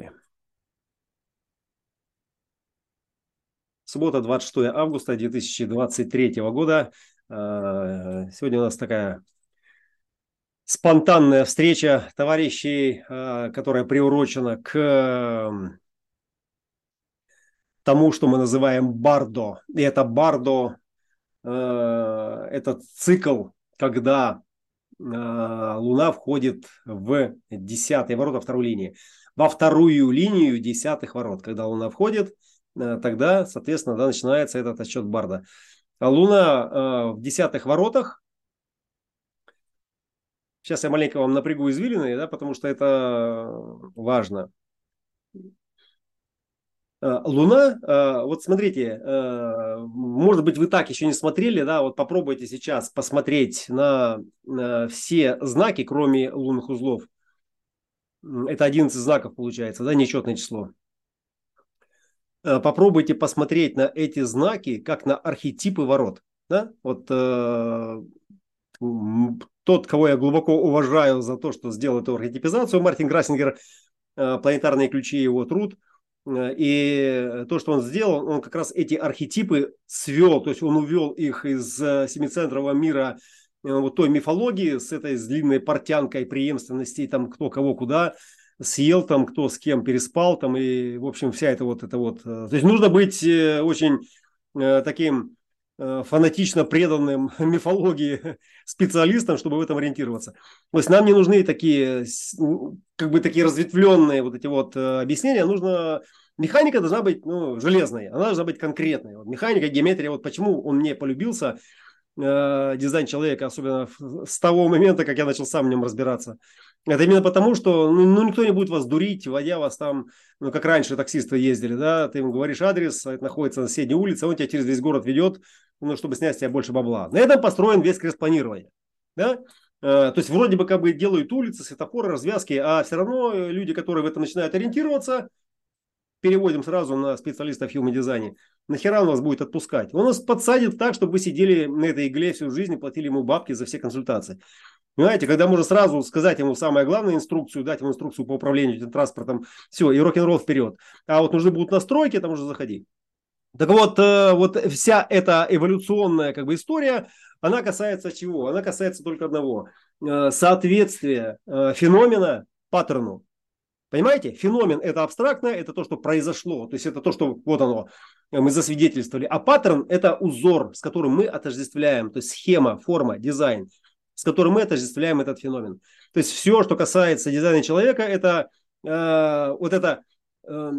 Поехали. Суббота, 26 августа 2023 года. А, сегодня у нас такая спонтанная встреча товарищей, а, которая приурочена к тому, что мы называем бардо. И это бардо, а, этот цикл, когда Луна входит в десятые ворота второй линии во вторую линию десятых ворот. Когда Луна входит, э, тогда, соответственно, да, начинается этот отсчет Барда. А Луна э, в десятых воротах. Сейчас я маленько вам напрягу извилины, да, потому что это важно. Э, Луна, вот смотрите, может быть, вы так еще не смотрели, да, вот попробуйте сейчас посмотреть на все знаки, кроме лунных узлов – это 11 знаков получается, да, нечетное число. Э, попробуйте посмотреть на эти знаки, как на архетипы ворот. Да? Вот э, тот, кого я глубоко уважаю за то, что сделал эту архетипизацию, Мартин Грассингер, э, планетарные ключи, его труд. Э, и то, что он сделал, он как раз эти архетипы свел, то есть он увел их из э, семицентрового мира Э, вот той мифологии с этой с длинной портянкой преемственности, там кто кого куда съел, там кто с кем переспал, там и, в общем, вся эта вот, это вот. Э, то есть нужно быть э, очень таким фанатично преданным мифологии специалистам, чтобы в этом ориентироваться. То есть нам не нужны такие, как бы такие разветвленные вот эти вот объяснения. Нужно механика должна быть ну, железной, она должна быть конкретной. Вот механика, геометрия, вот почему он мне полюбился, э, дизайн человека, особенно с того момента, как я начал сам в нем разбираться. Это именно потому, что ну, ну, никто не будет вас дурить, водя вас там, ну, как раньше таксисты ездили, да, ты ему говоришь адрес, а это находится на соседней улице, он тебя через весь город ведет, ну, чтобы снять с тебя больше бабла. На этом построен весь крест планирования, да. Э, то есть вроде бы как бы делают улицы, светофоры, развязки, а все равно люди, которые в этом начинают ориентироваться, переводим сразу на специалистов в human нахера он вас будет отпускать? Он вас подсадит так, чтобы вы сидели на этой игле всю жизнь и платили ему бабки за все консультации. Понимаете, когда можно сразу сказать ему самое главное инструкцию, дать ему инструкцию по управлению этим транспортом, все, и рок-н-ролл вперед. А вот нужны будут настройки, там уже заходи. Так вот, э, вот вся эта эволюционная как бы история, она касается чего? Она касается только одного. Э, соответствия э, феномена паттерну. Понимаете? Феномен – это абстрактное, это то, что произошло. То есть это то, что вот оно, мы засвидетельствовали. А паттерн – это узор, с которым мы отождествляем, то есть схема, форма, дизайн, с которым мы отождествляем этот феномен. То есть все, что касается дизайна человека, это э, вот это э,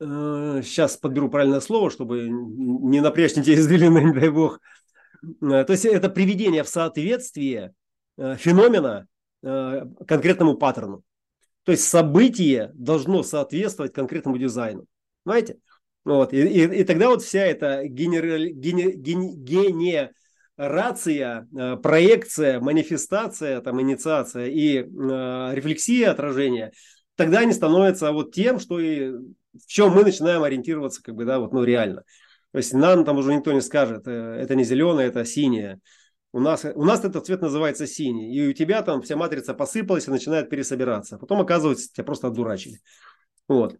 э, сейчас подберу правильное слово, чтобы не напрячь те извилины, не дай бог. Э, то есть это приведение в соответствие э, феномена э, конкретному паттерну. То есть событие должно соответствовать конкретному дизайну. Понимаете? Вот. И, и, и тогда вот вся эта генерация, э, проекция, манифестация, там, инициация и э, рефлексия отражения, тогда они становятся вот тем, что и в чем мы начинаем ориентироваться, как бы, да, вот, ну, реально. То есть нам там уже никто не скажет, э, это не зеленое, это синее. У нас, у нас этот цвет называется синий. И у тебя там вся матрица посыпалась и начинает пересобираться. Потом, оказывается, тебя просто отдурачили. Вот.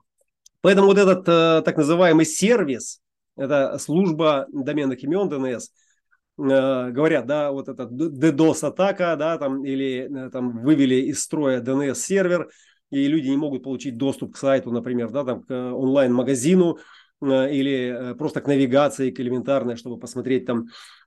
Поэтому вот этот э, так называемый сервис, это служба доменных имен DNS, э, говорят, да, вот это DDoS-атака, да, там, или э, там вывели из строя DNS-сервер, и люди не могут получить доступ к сайту, например, да, там, к онлайн-магазину, э, или э, просто к навигации, к элементарной, чтобы посмотреть там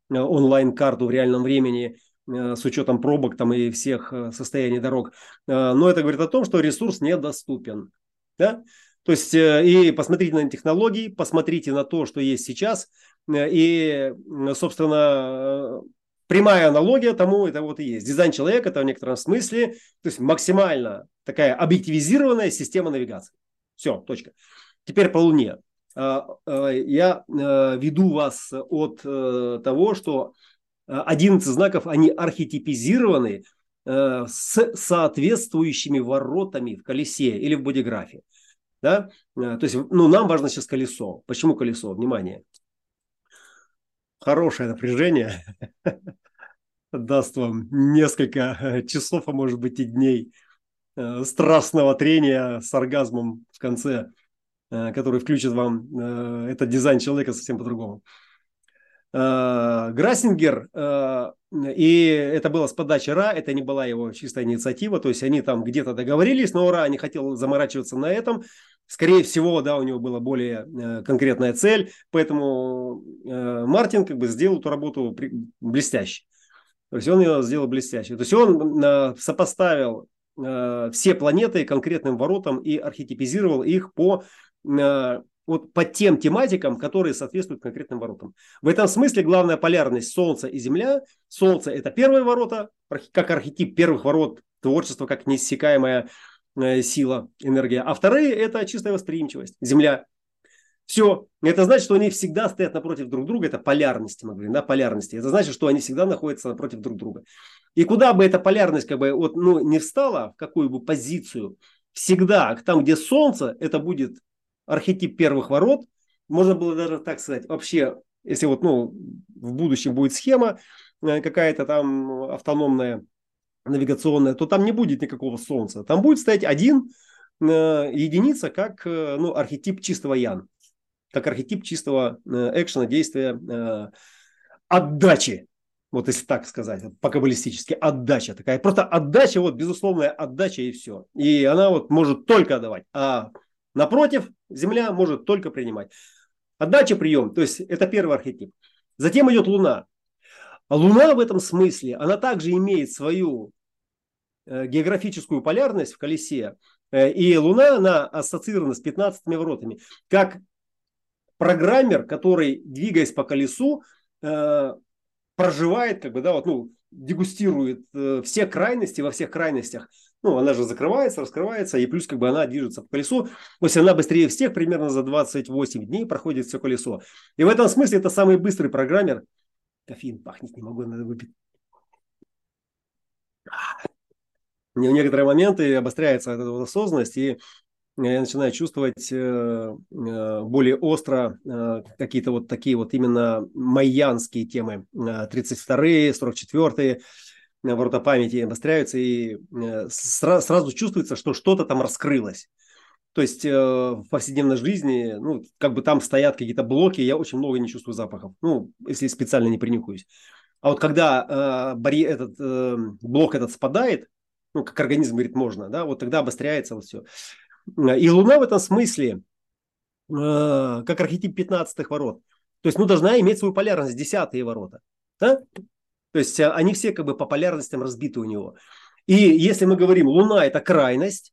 онлайн-карту в реальном времени э, с учетом пробок там и всех э, состояний дорог. Но это говорит о том, что ресурс недоступен. Да? То есть и посмотрите на технологии, посмотрите на то, что есть сейчас. И, собственно, прямая аналогия тому это вот и есть. Дизайн человека это в некотором смысле, то есть максимально такая объективизированная система навигации. Все, точка. Теперь по Луне. А, а, я а, веду вас от э, того, что 11 знаков, они архетипизированы э, с соответствующими воротами в колесе или в бодиграфе. Да? То есть ну, нам важно сейчас колесо. Почему колесо? Внимание. Хорошее напряжение даст вам несколько часов, а может быть и дней э, страстного трения с оргазмом в конце, э, который включит вам э, этот дизайн человека совсем по-другому. Э, Грассингер, э, и это было с подачи Ра, это не была его чистая инициатива, то есть они там где-то договорились, но Ра не хотел заморачиваться на этом. Скорее всего, да, у него была более э, конкретная цель, поэтому Мартин как бы сделал эту работу блестяще. То есть он ее сделал блестяще. То есть он сопоставил все планеты конкретным воротам и архетипизировал их по вот по тем тематикам, которые соответствуют конкретным воротам. В этом смысле главная полярность Солнца и Земля. Солнце – это первые ворота, как архетип первых ворот творчества, как неиссякаемая э, сила, энергия. А вторые – это чистая восприимчивость, Земля. Все. Это значит, что они всегда стоят напротив друг друга. Это полярности, мы говорим, да, полярности. Это значит, что они всегда находятся напротив друг друга. И куда бы эта полярность как бы вот, ну, не встала, в какую бы позицию, всегда там, где Солнце, это будет архетип первых ворот. Можно было даже так сказать, вообще, если вот, ну, в будущем будет схема э, какая-то там автономная, навигационная, то там не будет никакого солнца. Там будет стоять один э, единица, как э, ну, архетип чистого ян, как архетип чистого экшена, действия, отдачи. Вот если так сказать, по-каббалистически, отдача такая. Просто отдача, вот безусловная отдача и все. И она вот может только отдавать. А Напротив, Земля может только принимать. Отдача прием, то есть это первый архетип. Затем идет Луна. А Луна в этом смысле, она также имеет свою э, географическую полярность в колесе. Э, и Луна, она ассоциирована с 15 воротами. Как программер, который, двигаясь по колесу, э, проживает, как бы, да, вот, ну, дегустирует все крайности во всех крайностях – ну, она же закрывается, раскрывается, и плюс как бы она движется по колесу. То есть она быстрее всех, примерно за 28 дней проходит все колесо. И в этом смысле это самый быстрый программер. Кофеин пахнет, не могу, надо выпить. В некоторые моменты обостряется эта вот осознанность, и я начинаю чувствовать э, э, более остро э, какие-то вот такие вот именно майянские темы. 32-е, 44-е, ворота памяти обостряются, и э, сразу чувствуется, что что-то там раскрылось. То есть э, в повседневной жизни, ну, как бы там стоят какие-то блоки, я очень много не чувствую запахов, ну, если специально не принюхаюсь. А вот когда э, барьер, этот э, блок этот спадает, ну, как организм говорит, можно, да, вот тогда обостряется вот все. И Луна в этом смысле, э, как архетип 15 ворот, то есть, ну, должна иметь свою полярность, десятые ворота. Да? То есть э, они все как бы по полярностям разбиты у него. И если мы говорим, Луна – это крайность,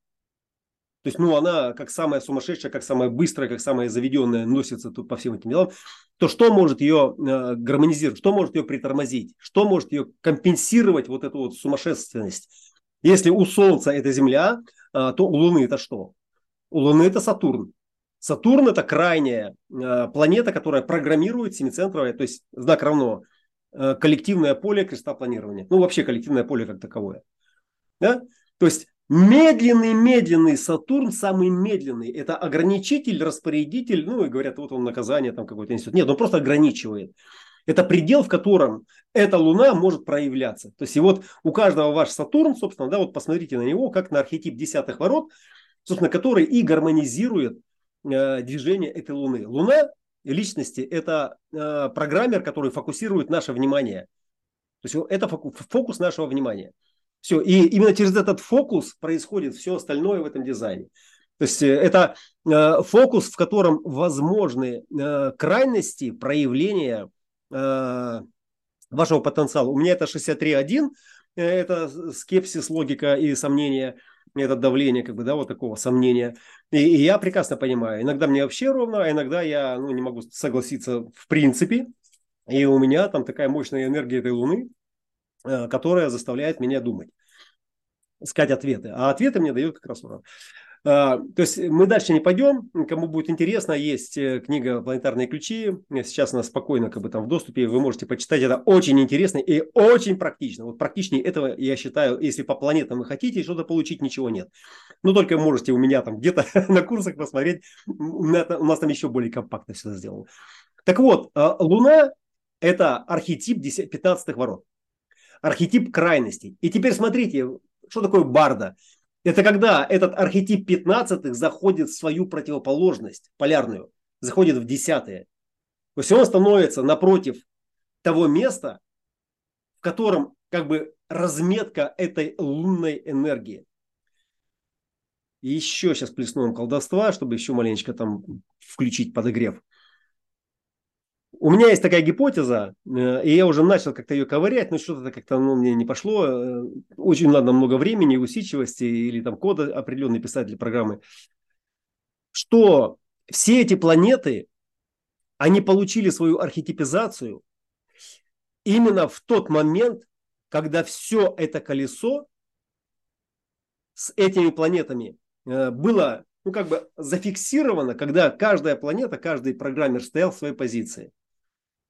то есть, ну, она как самая сумасшедшая, как самая быстрая, как самая заведенная носится тут по всем этим делам, то что может ее э, гармонизировать, что может ее притормозить, что может ее компенсировать вот эту вот сумасшественность? Если у Солнца это Земля, э, то у Луны это что? У Луны это Сатурн. Сатурн это крайняя э, планета, которая программирует семицентровая, то есть знак равно коллективное поле креста планирования. Ну, вообще коллективное поле как таковое. Да? То есть медленный-медленный Сатурн, самый медленный, это ограничитель, распорядитель, ну и говорят, вот он наказание там какой-то несет. Нет, он просто ограничивает. Это предел, в котором эта Луна может проявляться. То есть и вот у каждого ваш Сатурн, собственно, да, вот посмотрите на него, как на архетип десятых ворот, собственно, который и гармонизирует э, движение этой Луны. Луна личности – это э, программер, который фокусирует наше внимание. То есть это фокус нашего внимания. Все. И именно через этот фокус происходит все остальное в этом дизайне. То есть э, это э, фокус, в котором возможны э, крайности проявления э, вашего потенциала. У меня это 63.1, э, это скепсис, логика и сомнения – это давление, как бы, да, вот такого сомнения. И, и я прекрасно понимаю. Иногда мне вообще ровно, а иногда я ну, не могу согласиться в принципе. И у меня там такая мощная энергия этой Луны, э, которая заставляет меня думать, искать ответы. А ответы мне дает как раз уран. А, то есть мы дальше не пойдем. Кому будет интересно, есть э, книга «Планетарные ключи». Сейчас она спокойно как бы там в доступе. Вы можете почитать. Это очень интересно и очень практично. Вот практичнее этого, я считаю, если по планетам вы хотите что-то получить, ничего нет. Но только можете у меня там где-то на курсах посмотреть. У нас там еще более компактно все сделано. Так вот, а, Луна – это архетип 15 ворот. Архетип крайностей. И теперь смотрите, что такое барда – Это когда этот архетип 15 заходит в свою противоположность, полярную, заходит в десятые. То есть он становится напротив того места, в котором как бы разметка этой лунной энергии. И еще сейчас плесну вам колдовства, чтобы еще маленечко там включить подогрев. У меня есть такая гипотеза, э, и я уже начал как-то ее ковырять, но что-то как-то ну, мне не пошло. Э, очень надо много времени, усидчивости или там кода определенный писать для программы. Что все эти планеты, они получили свою архетипизацию именно в тот момент, когда все это колесо с этими планетами э, было ну, как бы зафиксировано, когда каждая планета, каждый программер стоял в своей позиции.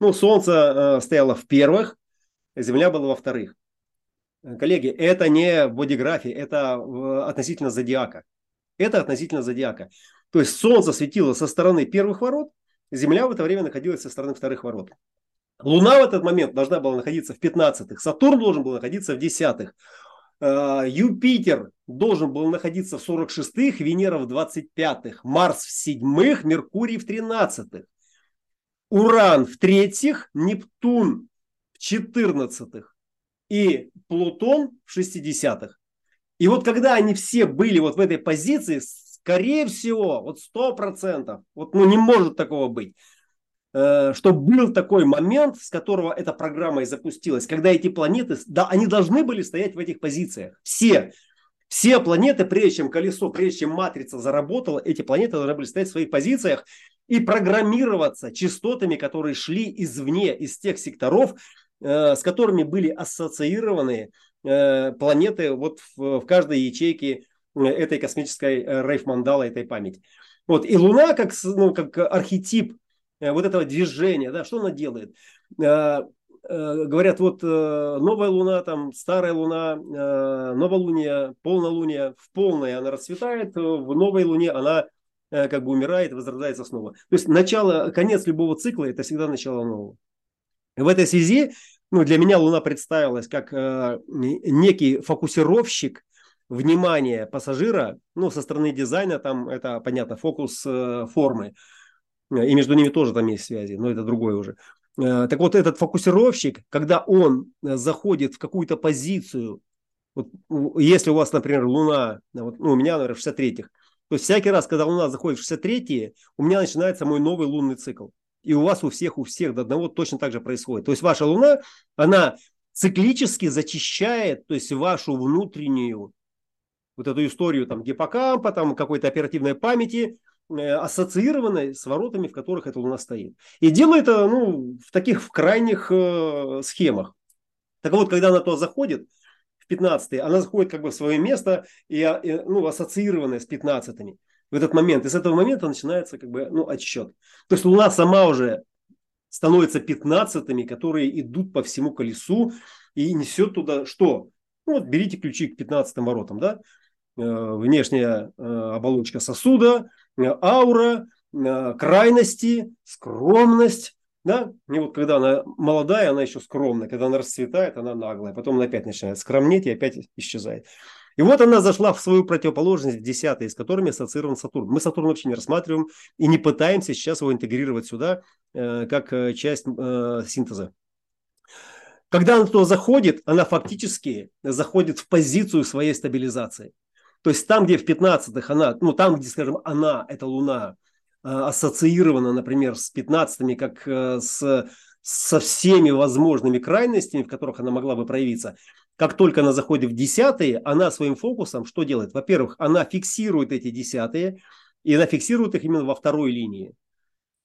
Ну, Солнце э, стояло в первых, Земля была во вторых. Э, коллеги, это не бодиграфия, это относительно зодиака. Это относительно зодиака. То есть Солнце светило со стороны первых ворот, Земля в это время находилась со стороны вторых ворот. Луна в этот момент должна была находиться в 15-х, Сатурн должен был находиться в 10-х, э, Юпитер должен был находиться в 46-х, Венера в 25-х, Марс в 7-х, Меркурий в 13-х. Уран в третьих, Нептун в четырнадцатых и Плутон в шестидесятых. И вот когда они все были вот в этой позиции, скорее всего, вот сто процентов, вот ну не может такого быть, э, что был такой момент, с которого эта программа и запустилась, когда эти планеты, да, они должны были стоять в этих позициях. Все. Все планеты, прежде чем колесо, прежде чем матрица заработала, эти планеты должны были стоять в своих позициях и программироваться частотами, которые шли извне, из тех секторов, э, с которыми были ассоциированы э, планеты вот в, каждой ячейке э, этой космической рейф-мандала, этой памяти. Вот. И Луна как, ну, как архетип вот этого движения, да, что она делает? Говорят, вот новая луна, там старая луна, новолуние, полнолуние, в полной она расцветает, в новой луне она Э, как бы умирает возрождается снова. То есть начало, конец любого цикла – это всегда начало нового. В этой связи ну, для меня Луна представилась как э, некий фокусировщик внимания пассажира, ну, со стороны дизайна, там это, понятно, фокус э, формы, и между ними тоже там есть связи, но это другое уже. Э, так вот, этот фокусировщик, когда он заходит в какую-то позицию, вот, если у вас, например, Луна, вот, ну, у меня, наверное, в 63-х, то есть всякий раз, когда Луна заходит в 63-е, у меня начинается мой новый лунный цикл. И у вас, у всех, у всех до одного точно так же происходит. То есть ваша Луна, она циклически зачищает, то есть вашу внутреннюю вот эту историю там гиппокампа, там какой-то оперативной памяти, э, ассоциированной с воротами, в которых эта Луна стоит. И делает это ну, в таких в крайних э, схемах. Так вот, когда она то заходит, в 15 она заходит как бы в свое место и, и ну, ассоциированная с 15 в этот момент. И с этого момента начинается как бы ну, отсчет. То есть Луна сама уже становится 15 которые идут по всему колесу и несет туда что? Ну, вот берите ключи к 15 воротам, да? Э, внешняя э, оболочка сосуда, э, аура, крайности, скромность, да? И вот когда она молодая, она еще скромная. Когда она расцветает, она наглая. Потом она опять начинает скромнеть и опять исчезает. И вот она зашла в свою противоположность, десятая, с которыми ассоциирован Сатурн. Мы Сатурн вообще не рассматриваем и не пытаемся сейчас его интегрировать сюда э, как э, часть э, синтеза. Когда она туда заходит, она фактически заходит в позицию своей стабилизации. То есть там, где в 15-х она, ну там, где, скажем, она, это Луна, Э, ассоциирована, например, с 15 как э, с, со всеми возможными крайностями, в которых она могла бы проявиться. Как только она заходит в десятые, она своим фокусом что делает? Во-первых, она фиксирует эти десятые, и она фиксирует их именно во второй линии.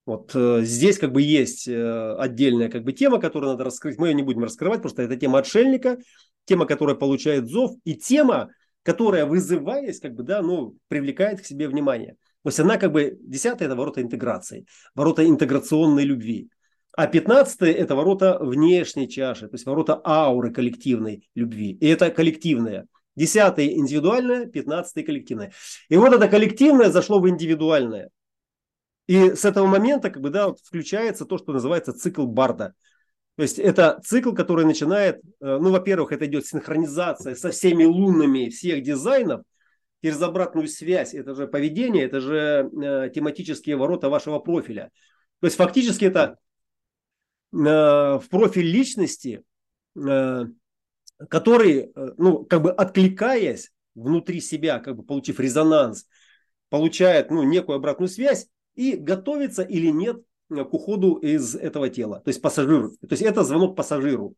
Вот э, здесь как бы есть э, отдельная как бы тема, которую надо раскрыть. Мы ее не будем раскрывать, просто это тема отшельника, тема, которая получает зов, и тема, которая, вызываясь, как бы, да, ну, привлекает к себе внимание. То есть она как бы, десятая это ворота интеграции, ворота интеграционной любви. А пятнадцатое это ворота внешней чаши, то есть ворота ауры коллективной любви. И это коллективное. Десятое индивидуальное, пятнадцатое коллективное. И вот это коллективное зашло в индивидуальное. И с этого момента как бы, да, включается то, что называется цикл Барда. То есть это цикл, который начинает, э, ну, во-первых, это идет синхронизация со всеми лунами всех дизайнов, через обратную связь, это же поведение, это же э, тематические ворота вашего профиля. То есть фактически это э, в профиль личности, э, который, э, ну, как бы откликаясь внутри себя, как бы получив резонанс, получает ну, некую обратную связь и готовится или нет к уходу из этого тела. То есть пассажир. То есть это звонок пассажиру.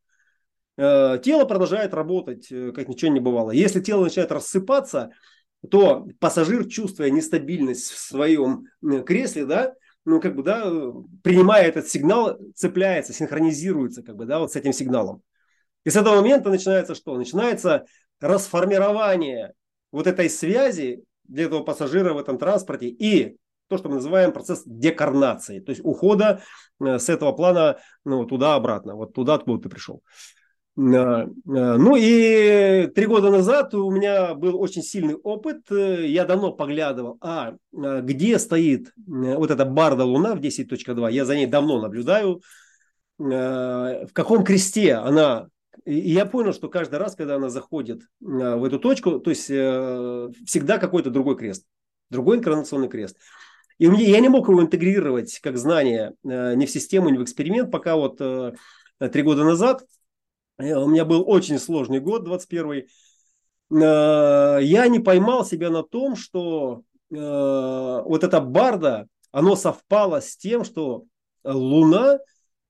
Э, тело продолжает работать, э, как ничего не бывало. Если тело начинает рассыпаться, то пассажир, чувствуя нестабильность в своем кресле, да, ну, как бы, да, принимая этот сигнал, цепляется, синхронизируется, как бы, да, вот с этим сигналом. И с этого момента начинается что? Начинается расформирование вот этой связи для этого пассажира в этом транспорте и то, что мы называем процесс декарнации, то есть ухода э, с этого плана ну, туда-обратно, вот туда, откуда ты пришел. Э, ну и три года назад у меня был очень сильный опыт. Я давно поглядывал, а где стоит вот эта барда Луна в 10.2. Я за ней давно наблюдаю. В каком кресте она и я понял, что каждый раз, когда она заходит в эту точку, то есть э, всегда какой-то другой крест, другой инкарнационный крест. И я не мог его интегрировать как знание э, ни в систему, ни в эксперимент, пока вот э, три года назад Э, у меня был очень сложный год, 21 э, я не поймал себя на том, что вот эта барда, оно совпало с тем, что Луна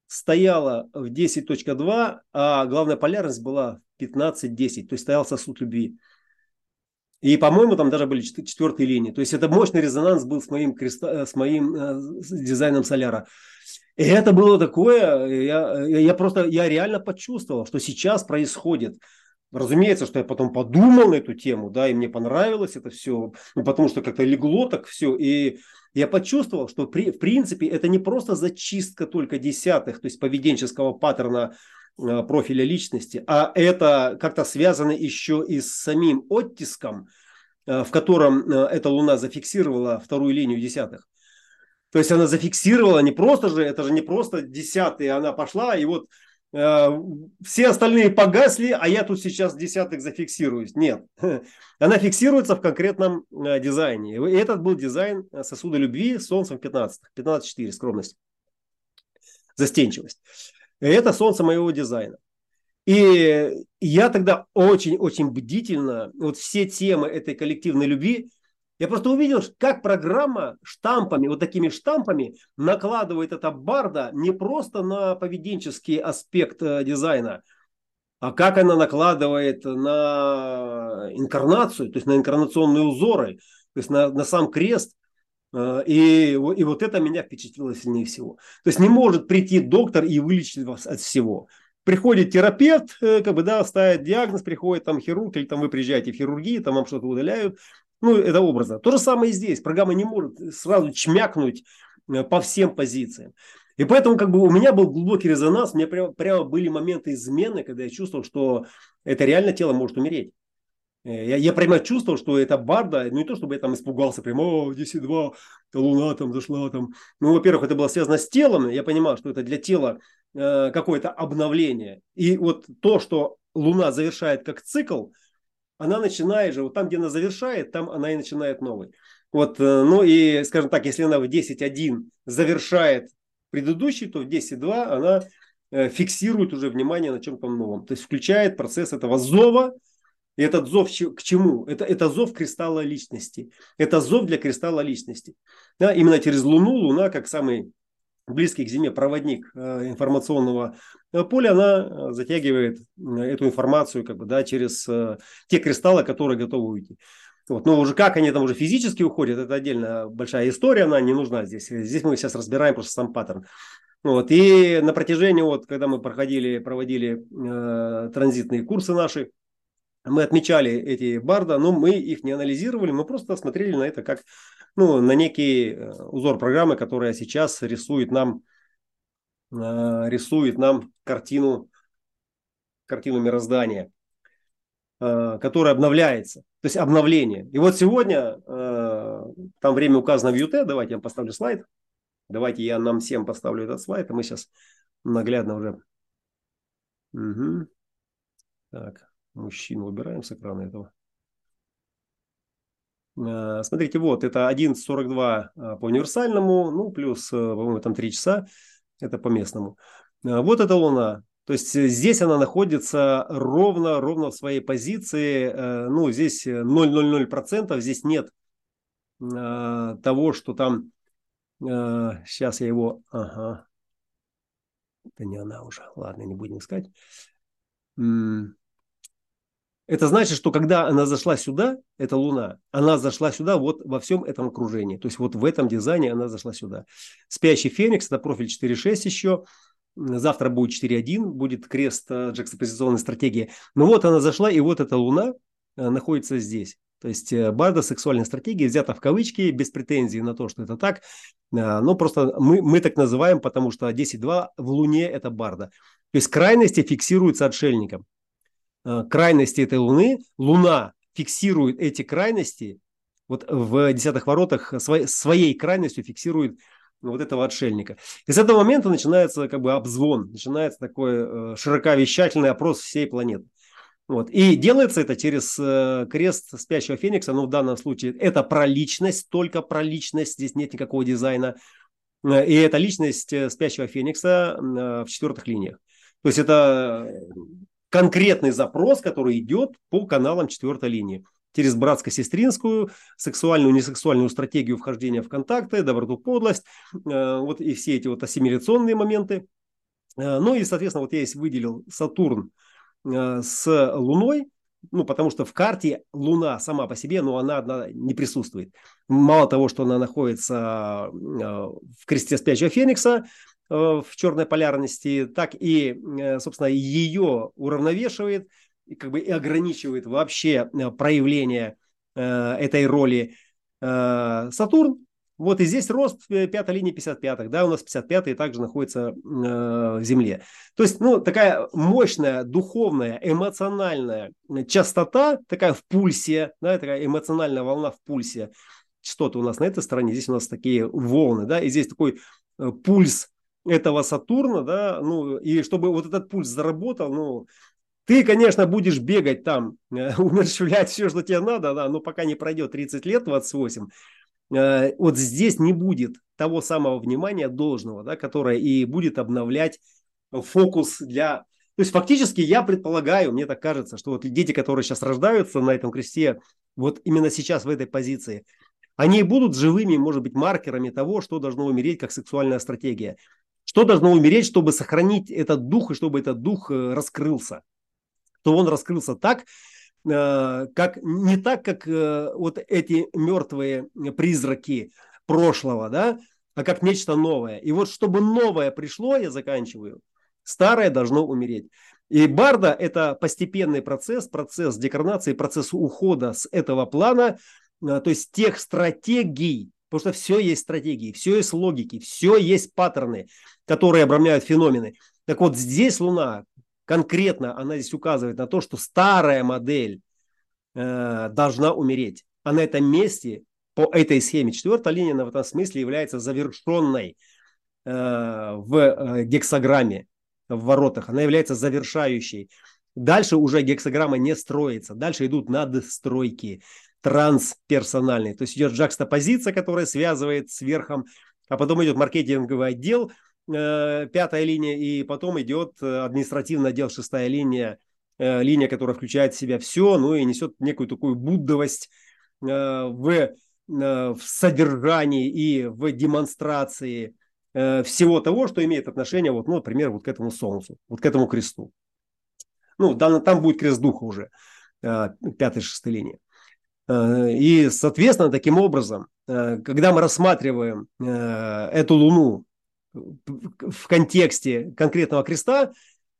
стояла в 10.2, а главная полярность была 15.10, то есть стоял сосуд любви. И, по-моему, там даже были четвертые линии. То есть это мощный резонанс был с моим, креста, с моим с дизайном соляра. И это было такое, я, я просто, я реально почувствовал, что сейчас происходит. Разумеется, что я потом подумал на эту тему, да, и мне понравилось это все, ну, потому что как-то легло так все, и я почувствовал, что при, в принципе это не просто зачистка только десятых, то есть поведенческого паттерна э, профиля личности, а это как-то связано еще и с самим оттиском, э, в котором э, эта луна зафиксировала вторую линию десятых. То есть она зафиксировала не просто же, это же не просто десятый, она пошла и вот э, все остальные погасли, а я тут сейчас десятых зафиксируюсь. Нет, она фиксируется в конкретном э, дизайне. И этот был дизайн сосуда любви с солнцем в 15, 15.4, скромность, застенчивость. Это солнце моего дизайна. И я тогда очень-очень бдительно, вот все темы этой коллективной любви я просто увидел, как программа штампами, вот такими штампами накладывает эта барда не просто на поведенческий аспект э, дизайна, а как она накладывает на инкарнацию, то есть на инкарнационные узоры, то есть на, на сам крест. Э, и, и вот это меня впечатлило сильнее всего. То есть не может прийти доктор и вылечить вас от всего. Приходит терапевт, э, как бы, да, ставит диагноз, приходит там хирург, или там вы приезжаете в хирургию, там вам что-то удаляют, ну, это образно. То же самое и здесь. Программа не может сразу чмякнуть э, по всем позициям. И поэтому как бы у меня был глубокий резонанс, у меня прямо, прямо были моменты измены, когда я чувствовал, что это реально тело может умереть. Э, я, я прямо чувствовал, что это барда, ну не то, чтобы я там испугался, прямо, о, 10-2, луна там зашла там. Ну, во-первых, это было связано с телом, я понимал, что это для тела э, какое-то обновление. И вот то, что луна завершает как цикл, она начинает же, вот там, где она завершает, там она и начинает новый. Вот, э, ну и, скажем так, если она в 10.1 завершает предыдущий, то в 10.2 она э, фиксирует уже внимание на чем-то новом. То есть включает процесс этого зова. И этот зов к чему? Это, это зов кристалла личности. Это зов для кристалла личности. Да, именно через Луну, Луна как самый близкий к Земле проводник э, информационного э, поля, она э, затягивает эту информацию как бы, да, через те кристаллы, которые готовы уйти. Вот. Но уже как они там уже физически уходят, это отдельно большая история, она не нужна здесь. Здесь мы сейчас разбираем просто сам паттерн. Вот. И на протяжении, вот, когда мы проходили, проводили э, транзитные курсы наши, мы отмечали эти барда, но мы их не анализировали, мы просто смотрели на это как ну, на некий э, узор программы, которая сейчас рисует нам, э, рисует нам картину, картину мироздания, э, которая обновляется. То есть обновление. И вот сегодня, там время указано в UT, давайте я поставлю слайд. Давайте я нам всем поставлю этот слайд, и мы сейчас наглядно уже... Угу. Так, мужчину убираем с экрана этого. Смотрите, вот, это 11.42 по универсальному, ну, плюс, по-моему, там 3 часа, это по местному. Вот эта Луна. То есть здесь она находится ровно, ровно в своей позиции. Ну, здесь 0,00%, здесь нет того, что там... Сейчас я его... Ага, это не она уже. Ладно, не будем искать. Это значит, что когда она зашла сюда, эта Луна, она зашла сюда вот во всем этом окружении. То есть вот в этом дизайне она зашла сюда. Спящий Феникс, это профиль 4.6 еще. Завтра будет 4.1, будет крест э, джекстопозиционной стратегии. Но вот она зашла, и вот эта Луна э, находится здесь. То есть э, Барда сексуальная стратегия взята в кавычки, без претензий на то, что это так. Но просто мы, мы так называем, потому что 10.2 в Луне это Барда. То есть крайности фиксируются отшельником. Э, крайности этой Луны, Луна фиксирует эти крайности, вот в десятых воротах своей, своей крайностью фиксирует вот этого отшельника. И с этого момента начинается как бы обзвон, начинается такой э, широковещательный опрос всей планеты. Вот. И делается это через э, крест спящего феникса, но в данном случае это про личность, только про личность, здесь нет никакого дизайна. И это личность спящего феникса в четвертых линиях. То есть это конкретный запрос, который идет по каналам четвертой линии. Через братско-сестринскую, сексуальную, несексуальную стратегию вхождения в контакты, доброту, подлость, э, вот и все эти вот ассимиляционные моменты. Э, ну и, соответственно, вот я здесь выделил Сатурн э, с Луной, ну, потому что в карте Луна сама по себе, но она одна не присутствует. Мало того, что она находится в кресте спящего Феникса, Э, в черной полярности, так и, э, собственно, ее уравновешивает и как бы и ограничивает вообще э, проявление этой роли Сатурн. Вот и здесь рост пятой линии 55 да, у нас 55 также находится в Земле. То есть, ну, такая мощная духовная, эмоциональная частота, такая в пульсе, да, такая эмоциональная волна в пульсе. Частоты у нас на этой стороне, здесь у нас такие волны, да, и здесь такой пульс этого Сатурна, да, ну, и чтобы вот этот пульс заработал, ну, ты, конечно, будешь бегать там, умерщвлять все, что тебе надо, да, но пока не пройдет 30 лет, 28, э, вот здесь не будет того самого внимания должного, да, которое и будет обновлять фокус для... То есть фактически я предполагаю, мне так кажется, что вот дети, которые сейчас рождаются на этом кресте, вот именно сейчас в этой позиции, они будут живыми, может быть, маркерами того, что должно умереть как сексуальная стратегия. Что должно умереть, чтобы сохранить этот дух и чтобы этот дух э, раскрылся? Что он раскрылся так, э, как, не так, как э, вот эти мертвые призраки прошлого, да, а как нечто новое. И вот чтобы новое пришло, я заканчиваю, старое должно умереть. И Барда – это постепенный процесс, процесс декарнации, процесс ухода с этого плана, то есть тех стратегий, потому что все есть стратегии, все есть логики, все есть паттерны которые обрамляют феномены. Так вот, здесь Луна, конкретно она здесь указывает на то, что старая модель э, должна умереть. А на этом месте, по этой схеме, четвертая линия в этом смысле является завершенной э, в э, гексограмме, в воротах. Она является завершающей. Дальше уже гексограмма не строится. Дальше идут надстройки трансперсональные. То есть идет джакстопозиция, которая связывает с верхом, а потом идет маркетинговый отдел – Э, пятая линия, и потом идет э, административный отдел, шестая линия, э, линия, которая включает в себя все, ну и несет некую такую буддовость в, в содержании и в демонстрации всего того, что имеет отношение, вот, ну, например, вот к этому солнцу, вот к этому кресту. Ну, там будет крест духа уже, пятая, шестая линия. И, соответственно, таким образом, когда мы рассматриваем эту Луну в контексте конкретного креста,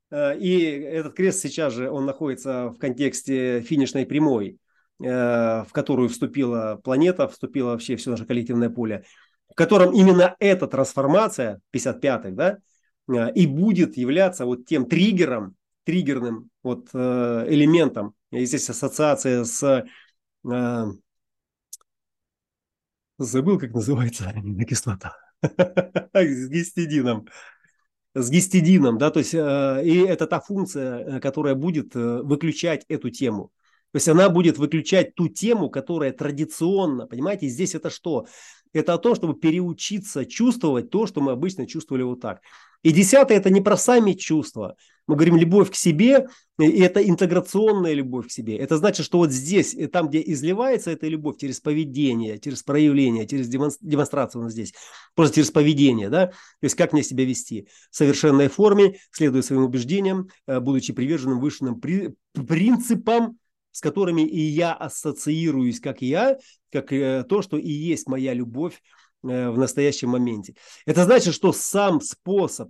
э, и этот крест сейчас же, он находится в контексте финишной прямой, э, в которую вступила планета, вступило вообще все наше коллективное поле, в котором именно эта трансформация 55-х, да, э, и будет являться вот тем триггером, триггерным вот элементом. И здесь ассоциация с забыл, как называется аминокислота. с гистидином. С гистидином, да, то есть, э, и это та функция, э, которая будет э, выключать эту тему. То есть она будет выключать ту тему, которая традиционно, понимаете, здесь это что? Это о том, чтобы переучиться чувствовать то, что мы обычно чувствовали вот так. И десятое – это не про сами чувства. Мы говорим любовь к себе, и это интеграционная любовь к себе. Это значит, что вот здесь, там, где изливается эта любовь через поведение, через проявление, через демонстрацию вот здесь, просто через поведение, да, то есть как мне себя вести в совершенной форме, следуя своим убеждениям, э, будучи приверженным высшим принципам, с которыми и я ассоциируюсь, как я, как э, то, что и есть моя любовь э, в настоящем моменте. Это значит, что сам способ,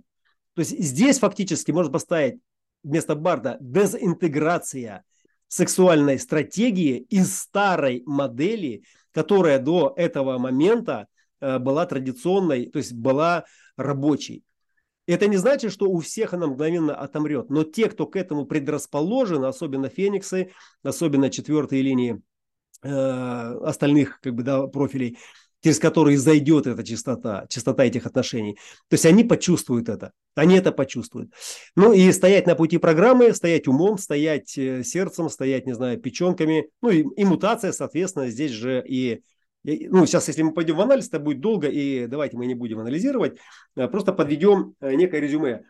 то есть здесь фактически можно поставить вместо Барда дезинтеграция сексуальной стратегии из старой модели, которая до этого момента э, была традиционной, то есть была рабочей. Это не значит, что у всех она мгновенно отомрет, но те, кто к этому предрасположен, особенно фениксы, особенно четвертые линии э, остальных как бы, да, профилей, через которые зайдет эта чистота, чистота этих отношений. То есть они почувствуют это, они это почувствуют. Ну и стоять на пути программы, стоять умом, стоять э, сердцем, стоять, не знаю, печенками. Ну и, и мутация, соответственно, здесь же и ну, сейчас, если мы пойдем в анализ, это будет долго, и давайте мы не будем анализировать, а просто подведем э, некое резюме.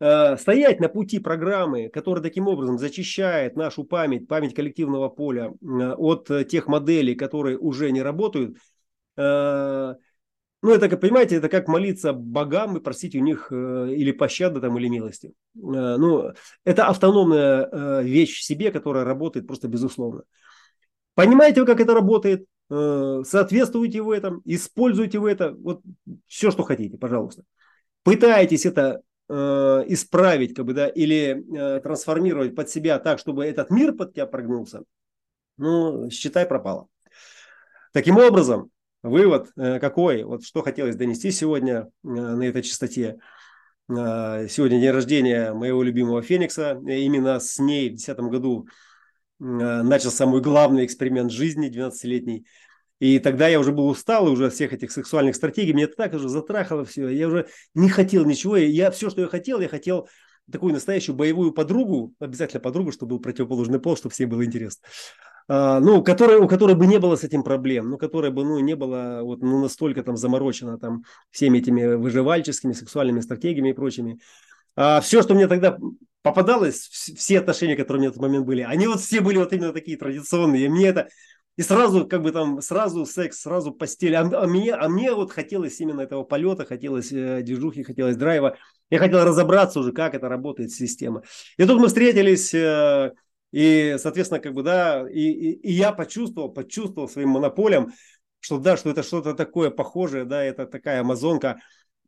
Э, стоять на пути программы, которая таким образом зачищает нашу память, память коллективного поля э, от тех моделей, которые уже не работают, ну, это, понимаете, это как молиться богам и просить у них или пощады там, или милости. Ну, это автономная вещь в себе, которая работает просто безусловно. Понимаете как это работает? Э, соответствуйте в этом, используйте в это, вот все, что хотите, пожалуйста. Пытайтесь это э, исправить, как бы, да, или э, трансформировать под себя так, чтобы этот мир под тебя прогнулся, ну, считай, пропало. Таким образом, вывод какой, вот что хотелось донести сегодня на этой частоте. Сегодня день рождения моего любимого Феникса, именно с ней в 2010 году Э, начался мой главный эксперимент жизни 12-летний. И тогда я уже был устал уже от всех этих сексуальных стратегий. Меня это так уже затрахало все. Я уже не хотел ничего. Я все, что я хотел, я хотел такую настоящую боевую подругу, обязательно подругу, чтобы был противоположный пол, чтобы всем было интересно. А, ну, которая, у которой бы не было с этим проблем, ну, которая бы, ну, не была вот, ну, настолько там заморочена там всеми этими выживальческими сексуальными стратегиями и прочими. А все, что мне тогда попадалось, все отношения, которые у меня в этот момент были, они вот все были вот именно такие традиционные. И мне это... И сразу, как бы там, сразу секс, сразу постель. А, а, мне, а мне вот хотелось именно этого полета, хотелось э, движухи, хотелось драйва. Я хотел разобраться уже, как это работает система. И тут мы встретились, э, и, соответственно, как бы, да, и, и, и я почувствовал, почувствовал своим монополем, что да, что это что-то такое похожее, да, это такая амазонка,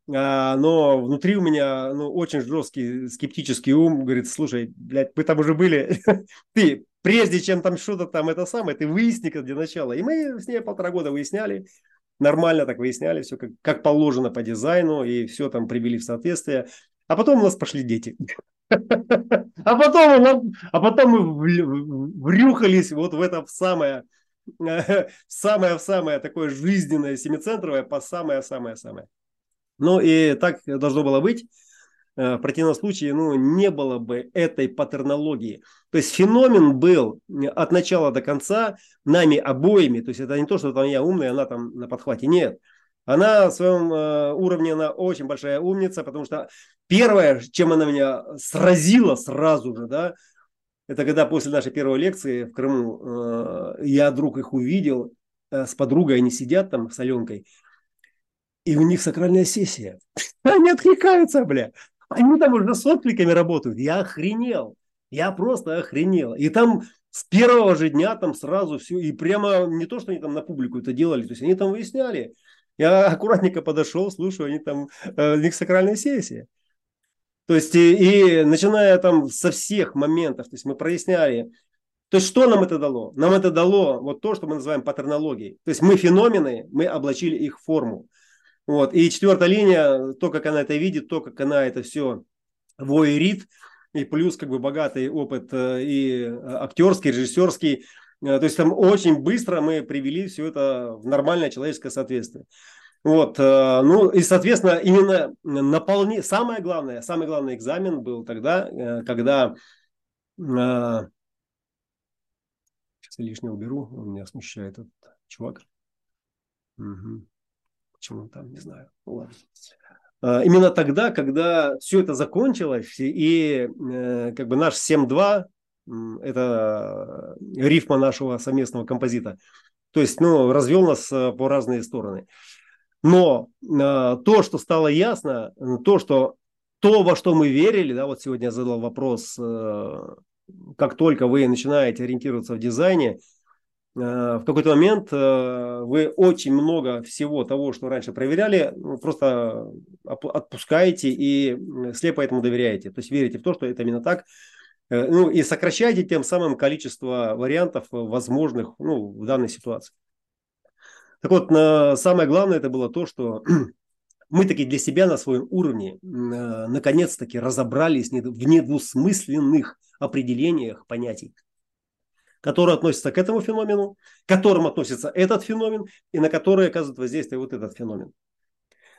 но внутри у меня ну, очень жесткий скептический ум, говорит, слушай, блядь, мы там уже были, ты, прежде чем там что-то там это самое, ты выясни, где начало. И мы с ней полтора года выясняли, нормально так выясняли, все как, как положено по дизайну, и все там привели в соответствие. А потом у нас пошли дети. А потом, а потом мы врюхались вот в это самое, самое-самое такое жизненное семицентровое по самое-самое-самое. Ну и так должно было быть. Э, в противном случае ну, не было бы этой патернологии. То есть феномен был от начала до конца нами обоими. То есть это не то, что там я умная, она там на подхвате. Нет. Она в своем э, уровне, она очень большая умница, потому что первое, чем она меня сразила сразу же, да, это когда после нашей первой лекции в Крыму э, я вдруг их увидел, э, с подругой они сидят там с Аленкой, и у них сакральная сессия. Они откликаются, бля. Они там уже с откликами работают. Я охренел. Я просто охренел. И там с первого же дня там сразу все. И прямо не то, что они там на публику это делали. То есть они там выясняли. Я аккуратненько подошел, слушаю, они там, э, у них сакральная сессия. То есть и, и начиная там со всех моментов, то есть мы проясняли, то есть что нам это дало? Нам это дало вот то, что мы называем патернологией. То есть мы феномены, мы облачили их форму. Вот. И четвертая линия, то, как она это видит, то, как она это все воерит, и плюс как бы богатый опыт э, и актерский, режиссерский. Э, то есть там очень быстро мы привели все это в нормальное человеческое соответствие. Вот, э, ну и, соответственно, именно наполни... самое главное, самый главный экзамен был тогда, когда Все лишнее уберу, он меня смущает этот чувак. Угу. Почему он там, не знаю. Ладно. А, именно тогда, когда все это закончилось, и э, как бы наш 7.2, это рифма нашего совместного композита, то есть, ну, развел нас э, по разные стороны. Но э, то, что стало ясно, то, что то, во что мы верили, да, вот сегодня я задал вопрос, как только вы начинаете ориентироваться в дизайне, Э, в какой-то момент э, вы очень много всего того, что раньше проверяли, ну, просто отпускаете и слепо этому доверяете. То есть верите в то, что это именно так. Э, ну и сокращаете тем самым количество вариантов возможных ну, в данной ситуации. Так вот, самое главное это было то, что мы таки для себя на своем уровне наконец-таки разобрались в недвусмысленных определениях понятий которые относятся к этому феномену, к которым относится этот феномен и на которые оказывает воздействие вот этот феномен.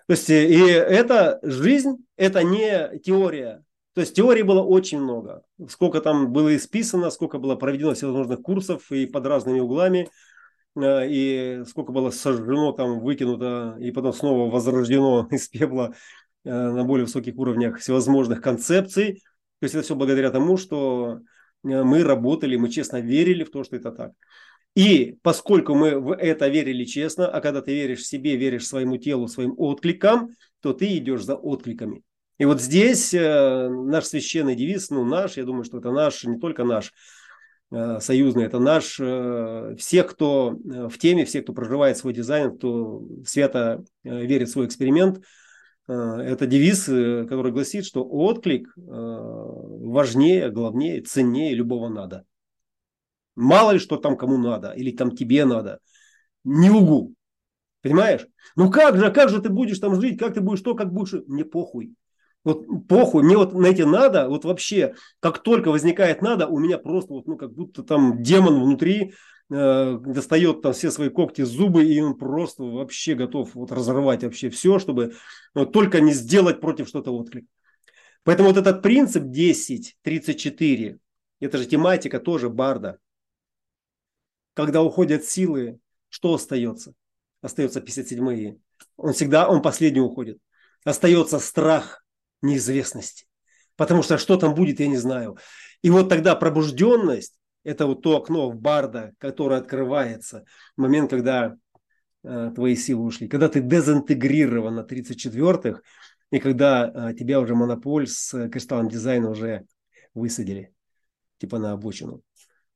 То есть э, и эта жизнь, это не теория. То есть теории было очень много. Сколько там было исписано, сколько было проведено всевозможных курсов и под разными углами, э, и сколько было сожжено, там, выкинуто и потом снова возрождено из пепла э, на более высоких уровнях всевозможных концепций. То есть это все благодаря тому, что мы работали, мы честно верили в то, что это так. И поскольку мы в это верили честно, а когда ты веришь себе, веришь своему телу, своим откликам, то ты идешь за откликами. И вот здесь э, наш священный девиз, ну наш, я думаю, что это наш, не только наш, э, союзный, это наш, э, всех, кто э, в теме, все, кто проживает свой дизайн, кто свято э, верит в свой эксперимент – Э, это девиз, э, который гласит, что отклик э, важнее, главнее, ценнее любого надо. Мало ли что там кому надо, или там тебе надо. Не лгу. Понимаешь? Ну как же, как же ты будешь там жить, как ты будешь то, как будешь... Мне похуй. Вот похуй, мне вот на эти надо, вот вообще, как только возникает надо, у меня просто вот, ну, как будто там демон внутри Э, достает там все свои когти, зубы, и он просто вообще готов вот разорвать вообще все, чтобы вот, только не сделать против что-то отклик. Поэтому вот этот принцип 10-34, это же тематика тоже Барда. Когда уходят силы, что остается? Остается 57-е. Он всегда, он последний уходит. Остается страх неизвестности. Потому что что там будет, я не знаю. И вот тогда пробужденность, это вот то окно в барда, которое открывается в момент, когда э, твои силы ушли. Когда ты дезинтегрирован на 34-х, и когда э, тебя уже монополь с кристаллом дизайна уже высадили, типа на обочину.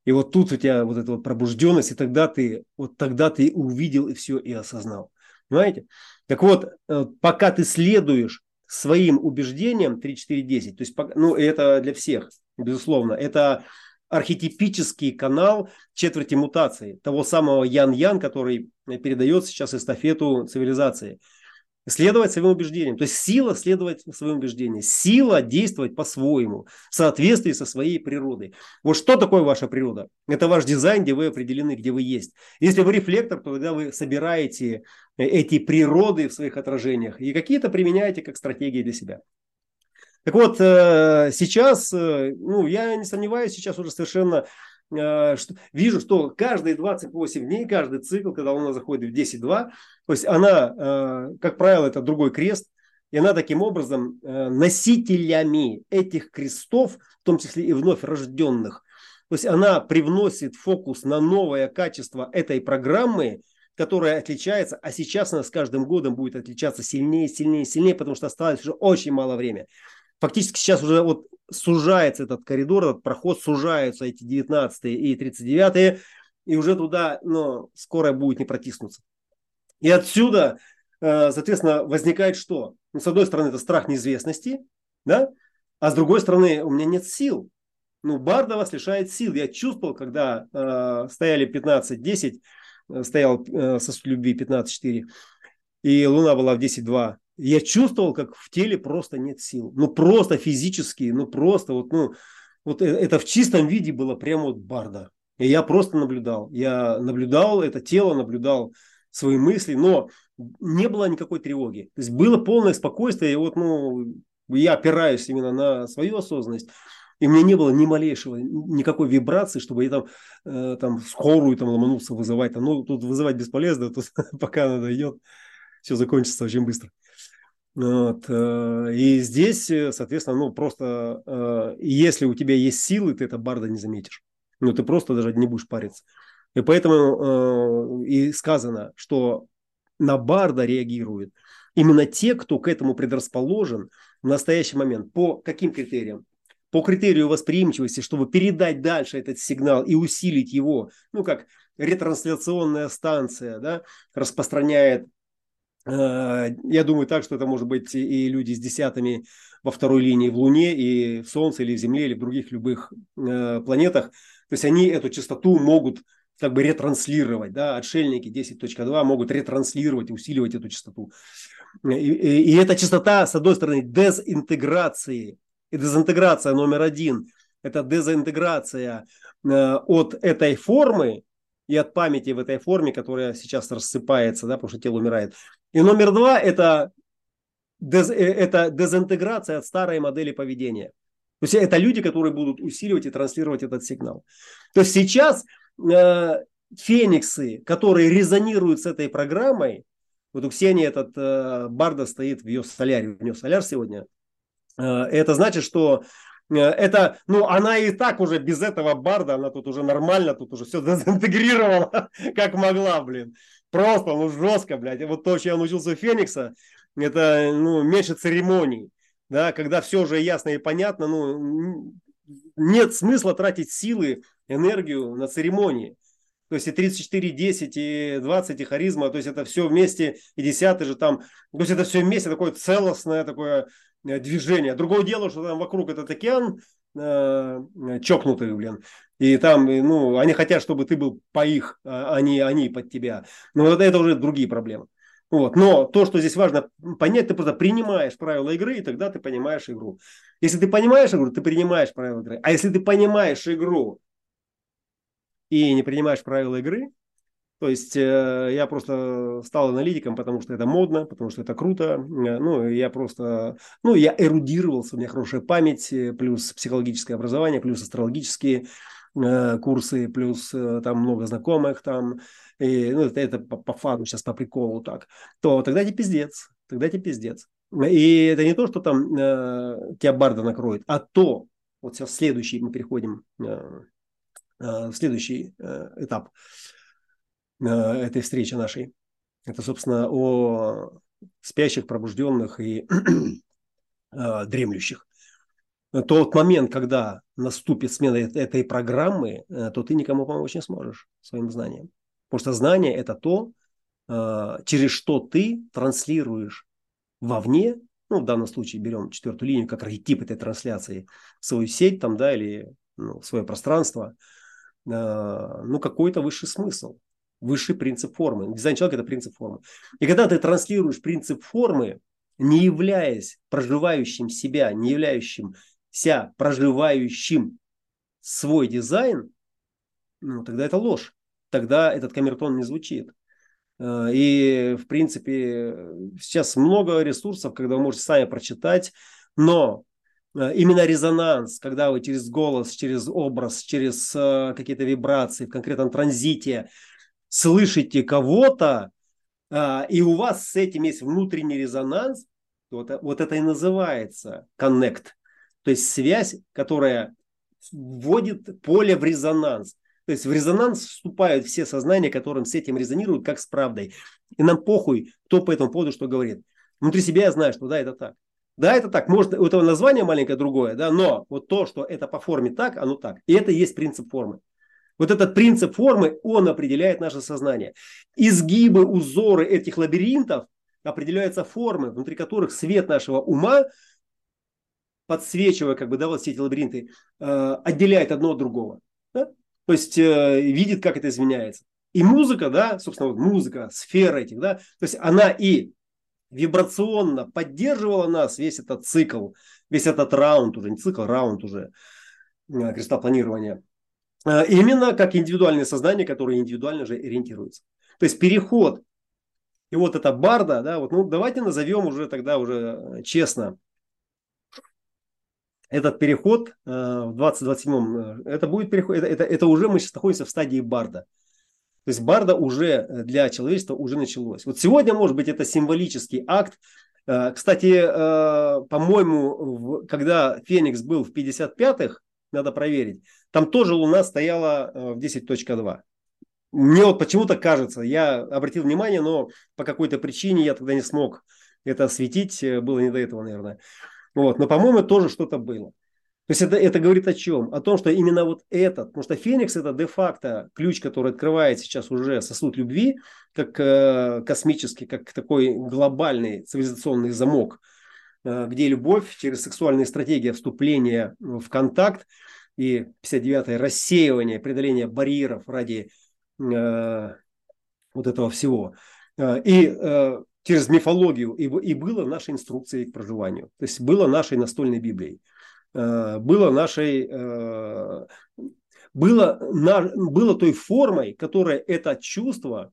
И вот тут у тебя вот эта вот пробужденность, и тогда ты, вот тогда ты увидел и все, и осознал. Понимаете? Так вот, э, пока ты следуешь своим убеждениям 3, 4, 10, то есть, ну, это для всех, безусловно, это архетипический канал четверти мутации, того самого Ян-Ян, который передает сейчас эстафету цивилизации. Следовать своим убеждениям. То есть сила следовать своим убеждениям. Сила действовать по-своему, в соответствии со своей природой. Вот что такое ваша природа? Это ваш дизайн, где вы определены, где вы есть. Если вы рефлектор, то тогда вы собираете эти природы в своих отражениях и какие-то применяете как стратегии для себя. Так вот, э, сейчас, э, ну, я не сомневаюсь, сейчас уже совершенно э, что, вижу, что каждые 28 дней, каждый цикл, когда Луна заходит в 10-2, то есть она, как правило, это другой крест, и она таким образом носителями этих крестов, в том числе и вновь рожденных, то есть она привносит фокус на новое качество этой программы, которая отличается, а сейчас она с каждым годом будет отличаться сильнее, сильнее, сильнее, потому что осталось уже очень мало времени фактически сейчас уже вот сужается этот коридор, этот проход, сужаются эти 19 и 39 и уже туда ну, скоро будет не протиснуться. И отсюда, э, соответственно, возникает что? Ну, с одной стороны, это страх неизвестности, да? а с другой стороны, у меня нет сил. Ну, Барда вас лишает сил. Я чувствовал, когда э, стояли 15-10, э, стоял э, сосуд любви 15-4, и Луна была в 10-2, я чувствовал, как в теле просто нет сил. Ну, просто физически, ну, просто вот, ну, вот э, это в чистом виде было прямо вот барда. И я просто наблюдал. Я наблюдал это тело, наблюдал свои мысли, но не было никакой тревоги. То есть было полное спокойствие. И вот, ну, я опираюсь именно на свою осознанность. И у меня не было ни малейшего, никакой вибрации, чтобы я там, э, там скорую там ломанулся вызывать. Там, ну, тут вызывать бесполезно, тут пока она дойдет, все закончится очень быстро. Вот. Э, и здесь, э, соответственно, ну просто, э, если у тебя есть силы, ты это барда не заметишь. Ну, ты просто даже не будешь париться. И поэтому и сказано, что на барда реагируют именно те, кто к этому предрасположен в настоящий момент. По каким критериям? По критерию восприимчивости, чтобы передать дальше этот сигнал и усилить его, ну, как ретрансляционная станция да, распространяет я думаю так, что это может быть и люди с десятыми во второй линии в Луне, и в Солнце, или в Земле, или в других любых э, планетах. То есть они эту частоту могут как бы ретранслировать. Да? Отшельники 10.2 могут ретранслировать, усиливать эту частоту. И, и, и эта частота, с одной стороны, дезинтеграции. И дезинтеграция номер один – это дезинтеграция э, от этой формы, и от памяти в этой форме, которая сейчас рассыпается, да, потому что тело умирает. И номер два – это, дез, э, это дезинтеграция от старой модели поведения. То есть это люди, которые будут усиливать и транслировать этот сигнал. То есть сейчас э, фениксы, которые резонируют с этой программой, вот у Ксении этот э, Барда стоит в ее соляре, у нее соляр сегодня, э, это значит, что это, ну, она и так уже без этого барда, она тут уже нормально, тут уже все дезинтегрировала, как могла, блин. Просто, ну, жестко, блядь. Вот то, что я научился у Феникса, это, ну, меньше церемоний, да, когда все уже ясно и понятно, ну, нет смысла тратить силы, энергию на церемонии. То есть и 34, 10, и 20, и харизма, то есть это все вместе, и 10 же там, то есть это все вместе такое целостное, такое Э, движение. Другое дело, что там вокруг этот океан э, чокнутый, блин. И там, ну, они хотят, чтобы ты был по их, а не они под тебя. Но вот это уже другие проблемы. Вот. Но то, что здесь важно понять, ты просто принимаешь правила игры, и тогда ты понимаешь игру. Если ты понимаешь игру, ты принимаешь правила игры. А если ты понимаешь игру и не принимаешь правила игры, то есть э, я просто стал аналитиком, потому что это модно, потому что это круто. Э, ну, я просто, ну, я эрудировался, у меня хорошая память, э, плюс психологическое образование, плюс астрологические курсы, плюс там много знакомых там. И, ну, это, это по, по фану, сейчас по приколу так. То тогда тебе пиздец, тогда тебе пиздец. И это не то, что там э, тебя барда накроет, а то, вот сейчас следующий, мы переходим э, э, следующий э, этап. Э, этой встречи нашей. Это, собственно, о спящих, пробужденных и э, дремлющих. Тот момент, когда наступит смена этой программы, э, то ты никому помочь не сможешь своим знанием. Потому что знание – это то, через что ты транслируешь вовне, ну, в данном случае берем четвертую линию как архетип этой трансляции, свою сеть там, да, или ну, свое пространство, ну, какой-то высший смысл высший принцип формы. Дизайн человека – это принцип формы. И когда ты транслируешь принцип формы, не являясь проживающим себя, не являющимся проживающим свой дизайн, ну, тогда это ложь. Тогда этот камертон не звучит. Э, и, в принципе, сейчас много ресурсов, когда вы можете сами прочитать, но э, именно резонанс, когда вы через голос, через образ, через э, какие-то вибрации в конкретном транзите слышите кого-то, а, и у вас с этим есть внутренний резонанс, вот, вот это и называется connect. То есть связь, которая вводит поле в резонанс. То есть в резонанс вступают все сознания, которым с этим резонируют, как с правдой. И нам похуй, кто по этому поводу что говорит. Внутри себя я знаю, что да, это так. Да, это так. Может, у этого название маленькое другое, да, но вот то, что это по форме так, оно так. И это и есть принцип формы. Вот этот принцип формы, он определяет наше сознание. Изгибы, узоры этих лабиринтов определяются формы, внутри которых свет нашего ума, подсвечивая как бы, да, вот все эти лабиринты, э, отделяет одно от другого. Да? То есть э, видит, как это изменяется. И музыка, да, собственно, вот музыка, сфера этих, да, то есть она и вибрационно поддерживала нас весь этот цикл, весь этот раунд уже, не цикл, раунд уже э, кристалл планирования именно как индивидуальное сознание, которое индивидуально же ориентируется. То есть переход. И вот это барда, да, вот, ну давайте назовем уже тогда уже честно. этот переход в 2027, это будет переход, это, это, это уже мы сейчас находимся в стадии Барда. То есть Барда уже для человечества уже началось. Вот сегодня, может быть, это символический акт. Кстати, по-моему, когда Феникс был в 55-х, надо проверить, там тоже Луна стояла в 10.2. Мне вот почему-то кажется, я обратил внимание, но по какой-то причине я тогда не смог это осветить, э, было не до этого, наверное. Вот. Но, по-моему, тоже что-то было. То есть это, это говорит о чем? О том, что именно вот этот, потому что Феникс это де-факто ключ, который открывает сейчас уже сосуд любви, как э, космический, как такой глобальный цивилизационный замок, э, где любовь через сексуальные стратегии вступления в контакт и 59-е рассеивание, преодоление барьеров ради Э, вот этого всего. Э, и э, через мифологию и, и было нашей инструкцией к проживанию. То есть было нашей настольной Библией. Было нашей... Было, на, было той формой, которая это чувство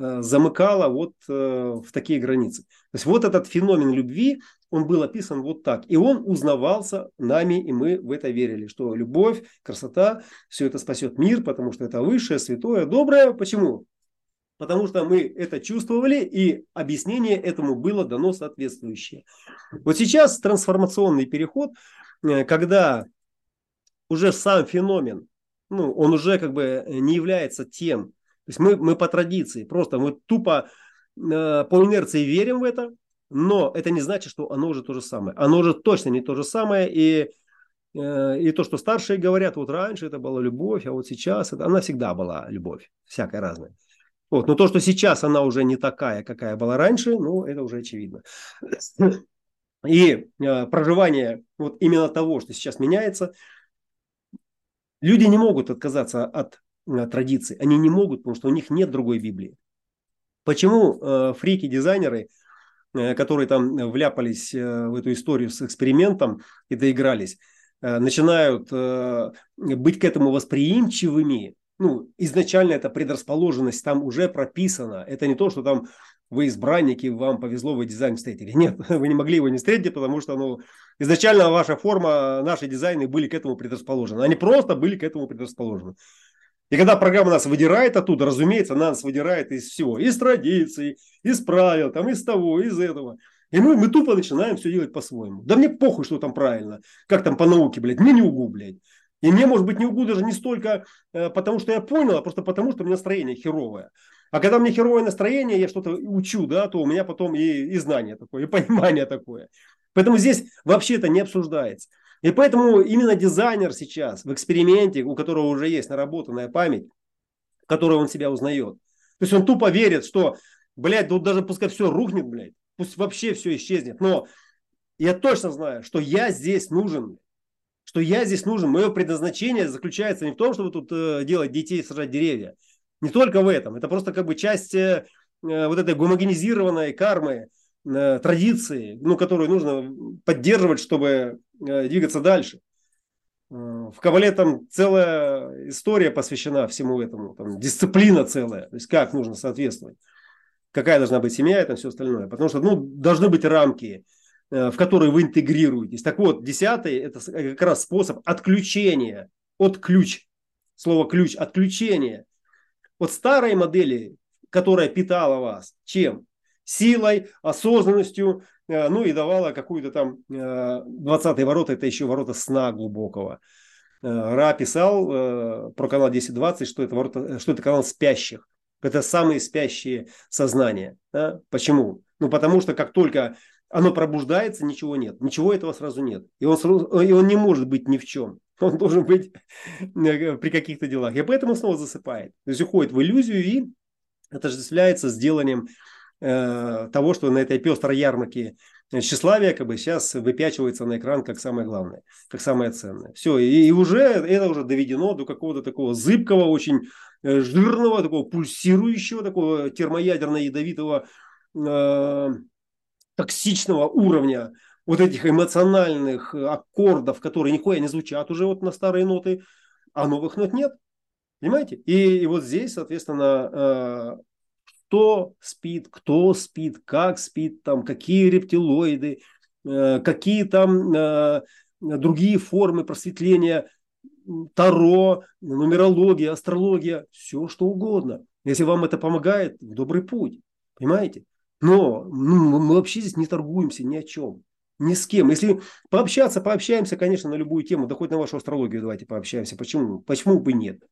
замыкало вот в такие границы. То есть вот этот феномен любви, он был описан вот так. И он узнавался нами, и мы в это верили, что любовь, красота, все это спасет мир, потому что это высшее, святое, доброе. Почему? Потому что мы это чувствовали, и объяснение этому было дано соответствующее. Вот сейчас трансформационный переход, э, когда уже сам феномен, ну, он уже как бы не является тем. Есть мы, мы по традиции, просто мы тупо э, по инерции верим в это, но это не значит, что оно уже то же самое. Оно уже точно не то же самое. И, э, и то, что старшие говорят, вот раньше это была любовь, а вот сейчас это, она всегда была любовь, всякая разная. Вот. Но то, что сейчас она уже не такая, какая была раньше, ну, это уже очевидно. И э, проживание вот именно того, что сейчас меняется, люди не могут отказаться от традиций. Они не могут, потому что у них нет другой Библии. Почему э, фрики-дизайнеры – Э, которые там вляпались э, в эту историю с экспериментом и доигрались, э, начинают быть к этому восприимчивыми, ну, изначально эта предрасположенность там уже прописана. Это не то, что там вы избранники, вам повезло, вы дизайн встретили. Нет, вы не могли его не встретить, потому что ну, изначально ваша форма, наши дизайны были к этому предрасположены. Они просто были к этому предрасположены. И когда программа нас выдирает оттуда, разумеется, она нас выдирает из всего. Из традиций, из правил, там, из того, из этого. И мы, мы тупо начинаем все делать по-своему. Да мне похуй, что там правильно. Как там по науке, блядь. Мне не угу, блядь. И мне, может быть, не угу даже не столько э, потому, что я понял, а просто потому, что у меня настроение херовое. А когда мне херовое настроение, я что-то учу, да, то у меня потом и, и знание такое, и понимание такое. Поэтому здесь вообще это не обсуждается. И поэтому именно дизайнер сейчас в эксперименте, у которого уже есть наработанная память, которой он себя узнает. То есть он тупо верит, что, блядь, тут даже пускай все рухнет, блядь, пусть вообще все исчезнет. Но я точно знаю, что я здесь нужен, что я здесь нужен. Мое предназначение заключается не в том, чтобы тут э, делать детей, сажать деревья. Не только в этом. Это просто как бы часть э, э вот этой гомогенизированной кармы, традиции, ну, которую нужно поддерживать, чтобы Э, двигаться дальше. Э, в Кабале там целая история посвящена всему этому, там дисциплина целая, то есть как нужно соответствовать, какая должна быть семья и там все остальное. Потому что ну, должны быть рамки, э, в которые вы интегрируетесь. Так вот, десятый – это как раз способ отключения, от ключ, слово ключ, отключения от старой модели, которая питала вас. Чем? Силой, осознанностью, Э, ну и давала какую-то там 20-е э, ворота, это еще ворота сна глубокого. Э, Ра писал про канал 1020, что это, ворота, что это канал спящих. Это самые спящие сознания. Да? Почему? Ну, потому что как только оно пробуждается, ничего нет. Ничего этого сразу нет. И он, и он не может быть ни в чем. Он должен быть при каких-то делах. И поэтому снова засыпает. То есть уходит в иллюзию и отождествляется с деланием Э, того, что на этой пестрой ярмарке тщеславие как бы сейчас выпячивается на экран как самое главное, как самое ценное. Все, и, и уже это уже доведено до какого-то такого зыбкого, очень э, жирного, такого пульсирующего, такого термоядерно-ядовитого, э, токсичного уровня вот этих эмоциональных аккордов, которые нихуя не звучат уже вот на старые ноты, а новых нот нет. Понимаете? И, и вот здесь, соответственно, э, кто спит, кто спит, как спит, там, какие рептилоиды, э, какие там э, другие формы просветления, таро, нумерология, астрология, все что угодно. Если вам это помогает, добрый путь. Понимаете? Но ну, мы вообще здесь не торгуемся ни о чем. Ни с кем. Если пообщаться, пообщаемся, конечно, на любую тему. Да хоть на вашу астрологию давайте пообщаемся. Почему? Почему бы нет?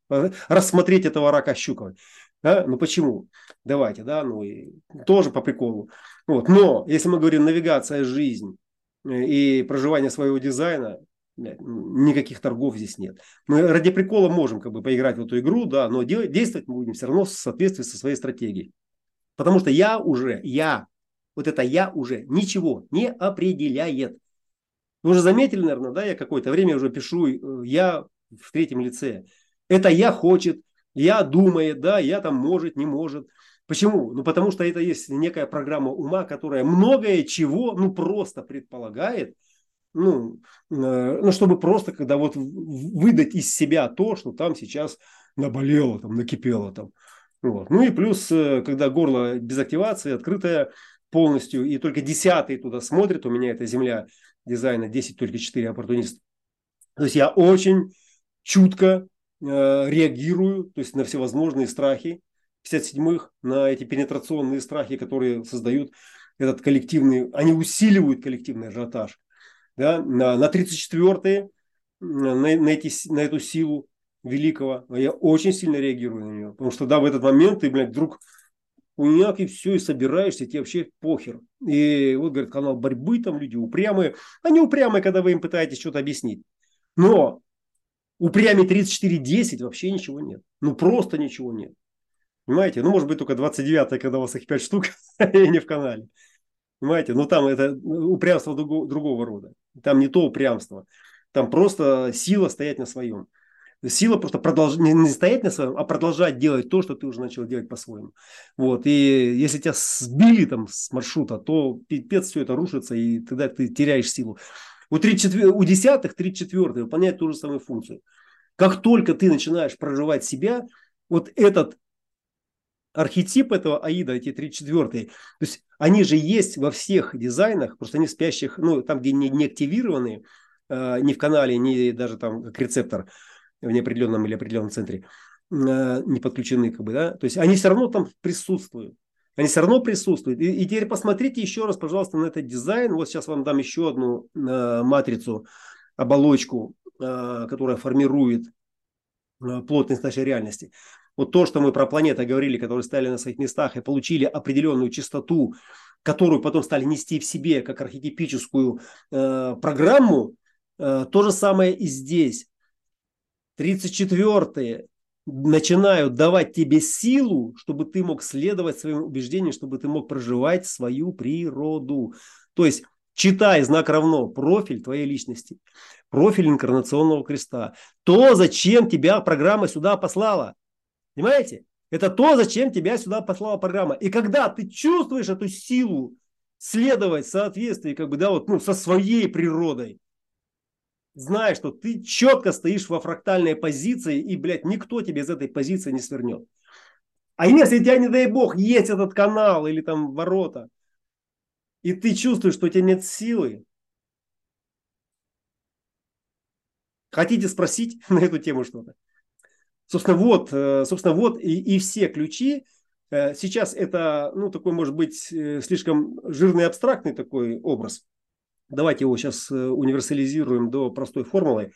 Рассмотреть этого рака Щукова. А? Ну почему? Давайте, да, ну и тоже по приколу. Вот. Но если мы говорим навигация, жизнь э, и проживание своего дизайна, никаких торгов здесь нет. Мы ради прикола можем как бы поиграть в эту игру, да, но действовать мы будем все равно в соответствии со своей стратегией. Потому что я уже, я, вот это я уже ничего не определяет. Вы уже заметили, наверное, да, я какое-то время уже пишу э, я в третьем лице. Это я хочет, я думает, да, я там может, не может. Почему? Ну, потому что это есть некая программа ума, которая многое чего, ну, просто предполагает, ну, э, ну, чтобы просто, когда вот выдать из себя то, что там сейчас наболело, там, накипело там. Вот. Ну и плюс, э, когда горло без активации, открытое полностью, и только десятый туда смотрит, у меня это земля дизайна 10, только 4 оппортунист. То есть я очень чутко реагирую, то есть на всевозможные страхи 57-х, на эти пенетрационные страхи, которые создают этот коллективный, они усиливают коллективный ажиотаж. Да, на, на 34-е, на, на, эти, на эту силу, великого, я очень сильно реагирую на нее. Потому что да, в этот момент ты, блядь, вдруг уняк и все, и собираешься, тебе вообще похер. И вот, говорит, канал борьбы, там люди упрямые. Они упрямые, когда вы им пытаетесь что-то объяснить. Но упрямее 34-10 вообще ничего нет. Ну, просто ничего нет. Понимаете? Ну, может быть, только 29 когда у вас их 5 штук, и не в канале. Понимаете? Ну, там это упрямство другого, другого рода. Там не то упрямство. Там просто сила стоять на своем. Сила просто продолж... не стоять на своем, а продолжать делать то, что ты уже начал делать по-своему. Вот. И если тебя сбили там с маршрута, то пипец все это рушится, и тогда ты теряешь силу. У, 34... у десятых, 34 выполняет ту же самую функцию. Как только ты начинаешь проживать себя, вот этот архетип этого аида, эти 34 то есть они же есть во всех дизайнах, просто они спящих, ну, там, где не, не активированы, э, ни в канале, ни даже там как рецептор, в неопределенном или определенном центре э, не подключены, как бы, да, то есть они все равно там присутствуют. Они все равно присутствуют. И, и теперь посмотрите еще раз, пожалуйста, на этот дизайн. Вот сейчас вам дам еще одну э, матрицу, оболочку, э, которая формирует э, плотность нашей реальности. Вот то, что мы про планеты говорили, которые стали на своих местах и получили определенную частоту, которую потом стали нести в себе как архетипическую э, программу, э, то же самое и здесь. 34-е начинают давать тебе силу, чтобы ты мог следовать своим убеждениям, чтобы ты мог проживать свою природу. То есть читай знак равно профиль твоей личности, профиль инкарнационного креста. То, зачем тебя программа сюда послала. Понимаете? Это то, зачем тебя сюда послала программа. И когда ты чувствуешь эту силу следовать в соответствии как бы, да, вот, ну, со своей природой, знай, что ты четко стоишь во фрактальной позиции, и, блядь, никто тебе из этой позиции не свернет. А если у тебя, не дай бог, есть этот канал или там ворота, и ты чувствуешь, что у тебя нет силы, хотите спросить на эту тему что-то? Собственно, вот, э, собственно, вот и, и все ключи. Э, сейчас это, ну, такой, может быть, э, слишком жирный абстрактный такой образ – Давайте его сейчас э, универсализируем до простой формулы.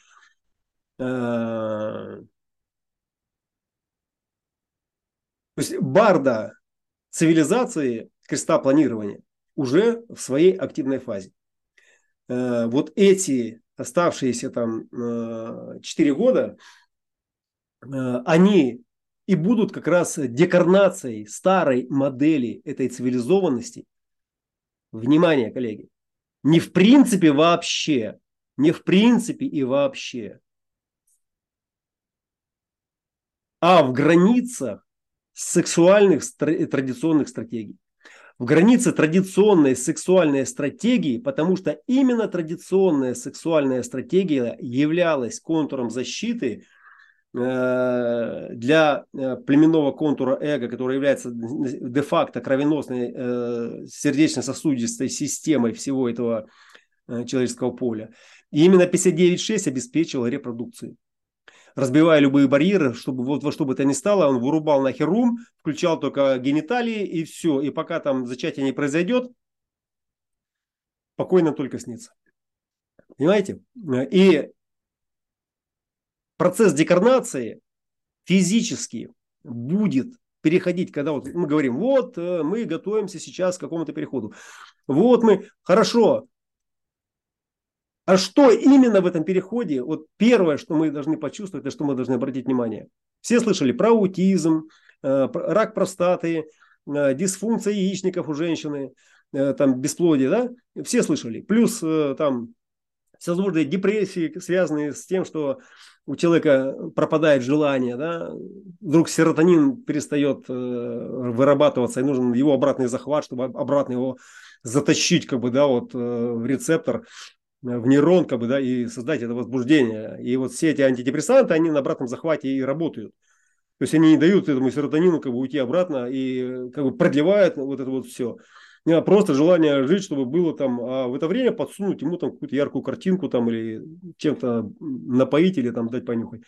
Э, то есть барда цивилизации креста планирования уже в своей активной фазе. Э, вот эти оставшиеся там 4 года, они и будут как раз декарнацией старой модели этой цивилизованности. Внимание, коллеги, не в принципе вообще. Не в принципе и вообще. А в границах сексуальных традиционных стратегий. В границе традиционной сексуальной стратегии, потому что именно традиционная сексуальная стратегия являлась контуром защиты для э, племенного контура эго, который является де-факто кровеносной э, сердечно-сосудистой системой всего этого человеческого поля. И именно 59.6 обеспечивал репродукцию. Разбивая любые барьеры, чтобы вот во что бы то ни стало, он вырубал нахер ум, включал только гениталии и все. И пока там зачатие не произойдет, покойно только снится. Понимаете? И процесс декарнации физически будет переходить, когда вот мы говорим, вот э, мы готовимся сейчас к какому-то переходу. Вот мы, хорошо, а что именно в этом переходе? Вот первое, что мы должны почувствовать, это что мы должны обратить внимание. Все слышали про аутизм, э, рак простаты, э, дисфункция яичников у женщины, там бесплодие, да? Все слышали. Плюс там всевозможные депрессии, связанные с тем, что у человека пропадает желание, да, вдруг серотонин перестает э, вырабатываться, и нужен его обратный захват, чтобы обратно его затащить, как бы, да, вот э, в рецептор, э, в нейрон, как бы, да, и создать это возбуждение. И вот все эти антидепрессанты, они на обратном захвате и работают. То есть они не дают этому серотонину как бы уйти обратно и как бы продлевают вот это вот все просто желание жить, чтобы было там, а в это время подсунуть ему там какую-то яркую картинку там или чем-то напоить или там дать понюхать.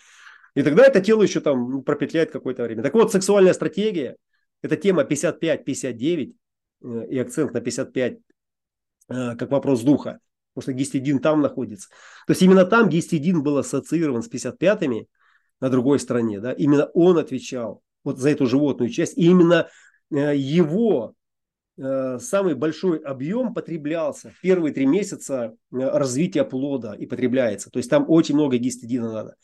И тогда это тело еще там ну, пропетляет какое-то время. Так вот, сексуальная стратегия – это тема 55-59 э, и акцент на 55 э, как вопрос духа, потому что гистидин там находится. То есть именно там гистидин был ассоциирован с 55-ми на другой стороне. Да? Именно он отвечал вот за эту животную часть. И именно э, его самый большой объем потреблялся в первые три месяца э, развития плода и потребляется. То есть там очень много гистидина надо.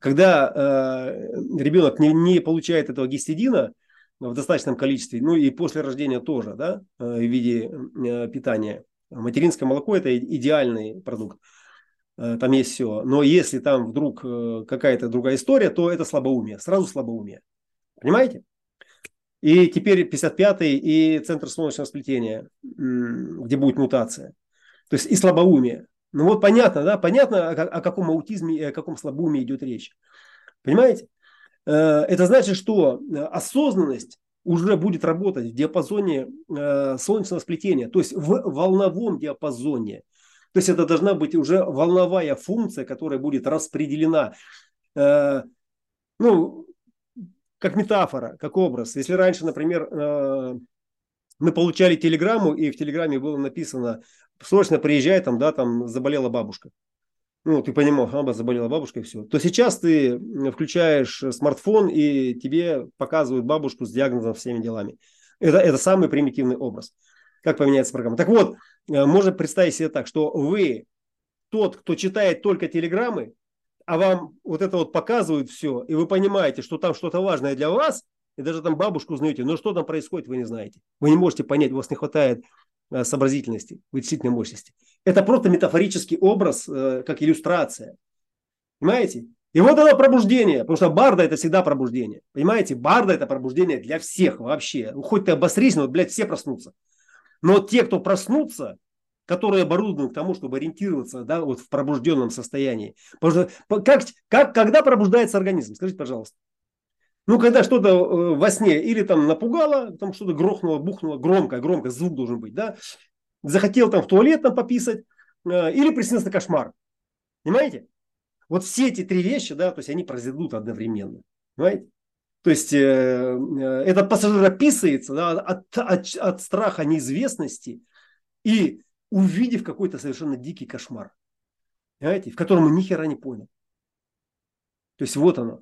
Когда э, ребенок не, не получает этого гистидина в достаточном количестве, ну и после рождения тоже, да, э, в виде э, питания, материнское молоко это идеальный продукт. Э, там есть все. Но если там вдруг э, какая-то другая история, то это слабоумие. Сразу слабоумие. Понимаете? И теперь 55-й и центр солнечного сплетения, где будет мутация. То есть и слабоумие. Ну вот понятно, да, понятно, о, каком аутизме о каком слабоумии идет речь. Понимаете? Э, это значит, что осознанность уже будет работать в диапазоне э, солнечного сплетения, то есть в волновом диапазоне. То есть это должна быть уже волновая функция, которая будет распределена. Э, ну, как метафора, как образ. Если раньше, например, э, мы получали телеграмму, и в телеграмме было написано, срочно приезжай, там, да, там заболела бабушка. Ну, ты понимал, ага, заболела бабушка и все. То сейчас ты включаешь смартфон, и тебе показывают бабушку с диагнозом, всеми делами. Это, это самый примитивный образ. Как поменяется программа. Так вот, э, можно представить себе так, что вы тот, кто читает только телеграммы, а вам вот это вот показывают все, и вы понимаете, что там что-то важное для вас, и даже там бабушку узнаете, но что там происходит, вы не знаете. Вы не можете понять, у вас не хватает э, сообразительности, вычислительной мощности. Это просто метафорический образ, э, как иллюстрация. Понимаете? И вот это пробуждение, потому что барда это всегда пробуждение. Понимаете? Барда это пробуждение для всех вообще. Хоть ты обосрись, но, блядь, все проснутся. Но те, кто проснутся, которые оборудованы к тому, чтобы ориентироваться да, вот в пробужденном состоянии. Потому что как, как, когда пробуждается организм? Скажите, пожалуйста. Ну, когда что-то э, во сне или там напугало, там что-то грохнуло, бухнуло, громко, громко, звук должен быть, да? Захотел там в туалет там пописать, э, или приснился кошмар. Понимаете? Вот все эти три вещи, да, то есть они произойдут одновременно. Понимаете? То есть э, э, этот пассажир описывается да, от, от, от страха неизвестности и увидев какой-то совершенно дикий кошмар, понимаете, в котором он ни хера не понял. То есть вот оно,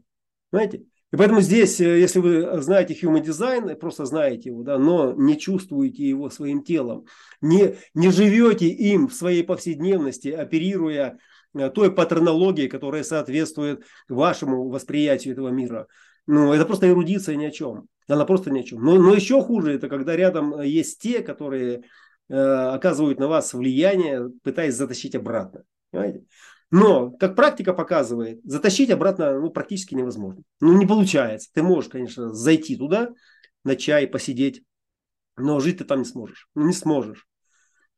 понимаете? И поэтому здесь, э, если вы знаете human design, просто знаете его, да, но не чувствуете его своим телом, не, не живете им в своей повседневности, оперируя э, той паттернологией, которая соответствует вашему восприятию этого мира. Ну, это просто эрудиция ни о чем. Она просто ни о чем. Но, но еще хуже, это когда рядом есть те, которые Э, оказывают на вас влияние, пытаясь затащить обратно. Понимаете? Но, как практика показывает, затащить обратно ну, практически невозможно. Ну, не получается. Ты можешь, конечно, зайти туда, на чай, посидеть, но жить ты там не сможешь. Ну, не сможешь.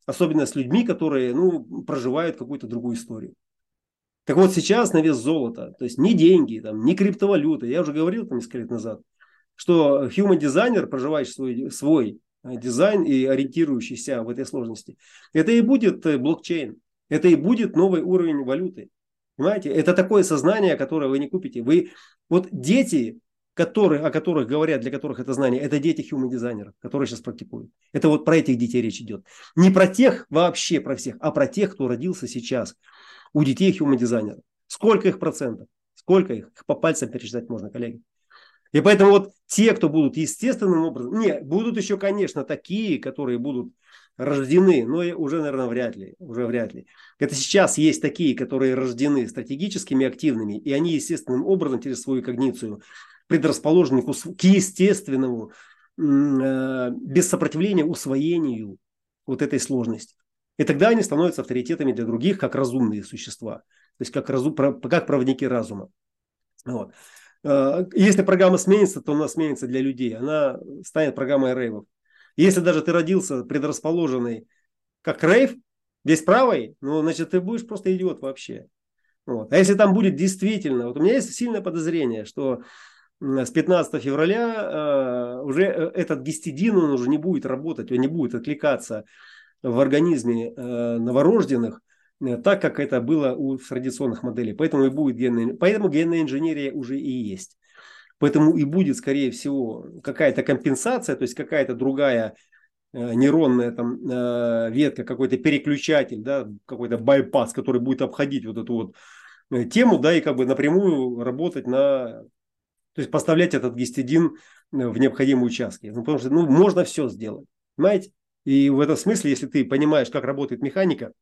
Особенно с людьми, которые ну, проживают какую-то другую историю. Так вот сейчас на вес золота, то есть не деньги, там, не криптовалюта, я уже говорил там несколько лет назад, что human дизайнер, проживающий свой, свой Э, дизайн и ориентирующийся в этой сложности. Это и будет э, блокчейн. Это и будет новый уровень валюты. Понимаете? Это такое сознание, которое вы не купите. Вы, вот дети, которые, о которых говорят, для которых это знание, это дети human дизайнеров, которые сейчас практикуют. Это вот про этих детей речь идет. Не про тех вообще, про всех, а про тех, кто родился сейчас у детей human дизайнеров. Сколько их процентов? Сколько их? Их по пальцам пересчитать можно, коллеги. И поэтому вот те, кто будут естественным образом, не, будут еще, конечно, такие, которые будут рождены, но уже, наверное, вряд ли, уже вряд ли. Это сейчас есть такие, которые рождены стратегическими, активными, и они естественным образом через свою когницию предрасположены к естественному, э, без сопротивления усвоению вот этой сложности. И тогда они становятся авторитетами для других, как разумные существа, то есть как, разум, как проводники разума. Вот. Э, если программа сменится, то она сменится для людей. Она станет программой рейвов. Если даже ты родился предрасположенный как рейв, весь правый, ну, значит, ты будешь просто идиот вообще. Вот. А если там будет действительно, вот у меня есть сильное подозрение, что с 15 февраля э, уже этот гистидин, он уже не будет работать, он не будет откликаться в организме э, новорожденных, так как это было у традиционных моделей. Поэтому и будет генная, поэтому генная инженерия уже и есть. Поэтому и будет, скорее всего, какая-то компенсация, то есть какая-то другая э, нейронная там э, ветка, какой-то переключатель, да, какой-то байпас, который будет обходить вот эту вот э, тему, да, и как бы напрямую работать на, то есть поставлять этот гистидин в необходимые участки. Ну, потому что ну, можно все сделать, понимаете? И в этом смысле, если ты понимаешь, как работает механика,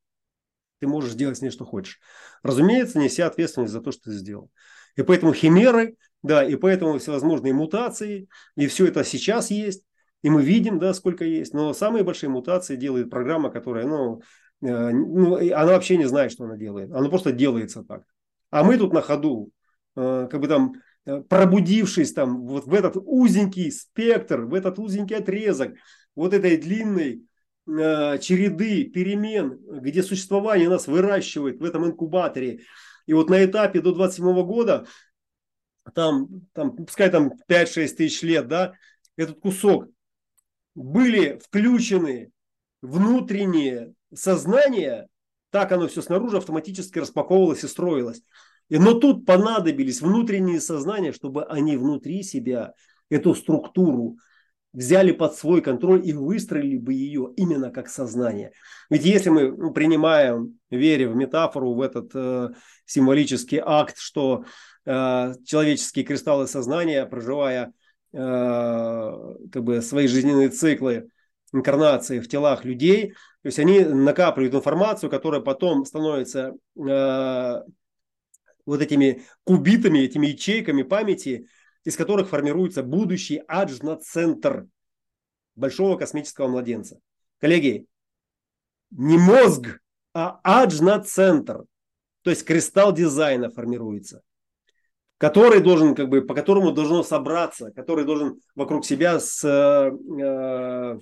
ты можешь делать с ней что хочешь. Разумеется, неся ответственность за то, что ты сделал. И поэтому химеры, да, и поэтому всевозможные мутации, и все это сейчас есть, и мы видим, да, сколько есть. Но самые большие мутации делает программа, которая, ну, э, ну она вообще не знает, что она делает. Она просто делается так. А мы тут на ходу, э, как бы там, э, пробудившись там вот в этот узенький спектр, в этот узенький отрезок вот этой длинной череды перемен, где существование нас выращивает в этом инкубаторе, и вот на этапе до 27 года, там, там пускай там 5-6 тысяч лет, да, этот кусок, были включены внутренние сознания, так оно все снаружи автоматически распаковывалось и строилось. И, но тут понадобились внутренние сознания, чтобы они внутри себя эту структуру взяли под свой контроль и выстроили бы ее именно как сознание. Ведь если мы принимаем, веря в метафору, в этот э, символический акт, что э, человеческие кристаллы сознания, проживая э, как бы свои жизненные циклы инкарнации в телах людей, то есть они накапливают информацию, которая потом становится э, вот этими кубитами, этими ячейками памяти, из которых формируется будущий аджна-центр большого космического младенца. Коллеги, не мозг, а аджна-центр, то есть кристалл дизайна формируется, который должен, как бы, по которому должно собраться, который должен вокруг себя с, э,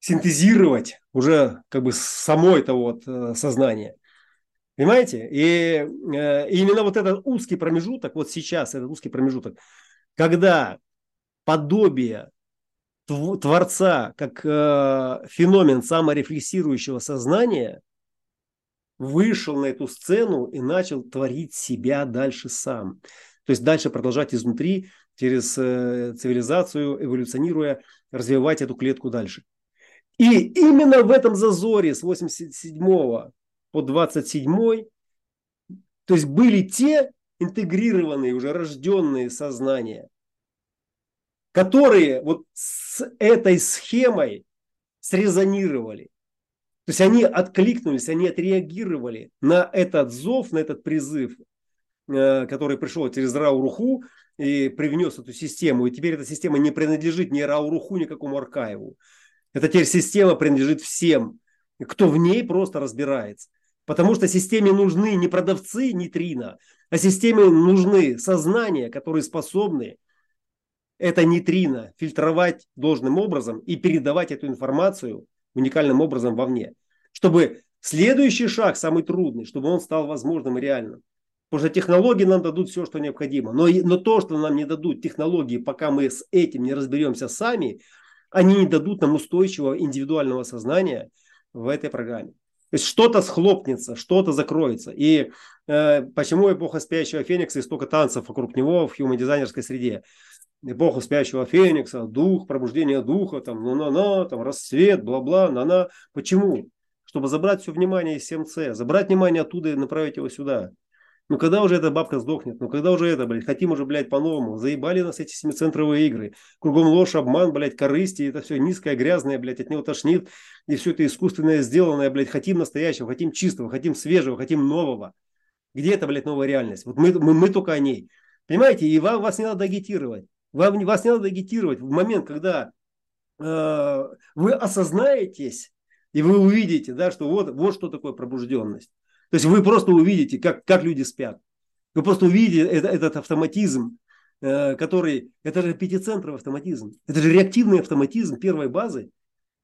синтезировать уже как бы само это вот э, сознание. Понимаете? И, э, именно вот этот узкий промежуток, вот сейчас этот узкий промежуток, когда подобие Творца как э, феномен саморефлексирующего сознания вышел на эту сцену и начал творить себя дальше сам. То есть дальше продолжать изнутри, через э, цивилизацию, эволюционируя, развивать эту клетку дальше. И именно в этом зазоре с 87 по 27, то есть были те интегрированные, уже рожденные сознания, которые вот с этой схемой срезонировали. То есть они откликнулись, они отреагировали на этот зов, на этот призыв, э, который пришел через Рауруху и привнес эту систему. И теперь эта система не принадлежит ни Рауруху, ни какому Аркаеву. Эта теперь система принадлежит всем, кто в ней просто разбирается. Потому что системе нужны не продавцы нейтрино, а системе нужны сознания, которые способны это нейтрино фильтровать должным образом и передавать эту информацию уникальным образом вовне. Чтобы следующий шаг, самый трудный, чтобы он стал возможным и реальным. Потому что технологии нам дадут все, что необходимо. Но, но то, что нам не дадут технологии, пока мы с этим не разберемся сами, они не дадут нам устойчивого индивидуального сознания в этой программе. То есть что-то схлопнется, что-то закроется. И э, почему эпоха спящего феникса и столько танцев вокруг него в хьюман-дизайнерской среде? Эпоха спящего феникса, дух, пробуждение духа, там, ну-на-на, там, рассвет, бла-бла, на-на. Почему? Чтобы забрать все внимание из 7C, забрать внимание оттуда и направить его сюда. Ну когда уже эта бабка сдохнет? Ну когда уже это, блядь? Хотим уже, блядь, по-новому. Заебали нас эти семицентровые игры. Кругом ложь, обман, блядь, корысти. Это все низкое, грязное, блядь, от него тошнит. И все это искусственное, сделанное, блядь. Хотим настоящего, хотим чистого, хотим свежего, хотим нового. Где это, блядь, новая реальность? Вот мы, мы, мы только о ней. Понимаете? И вам, вас не надо агитировать. Вам, вас не надо агитировать в момент, когда э, вы осознаетесь, и вы увидите, да, что вот, вот что такое пробужденность. То есть вы просто увидите, как, как люди спят. Вы просто увидите это, этот автоматизм, э, который... Это же пятицентровый автоматизм. Это же реактивный автоматизм первой базы,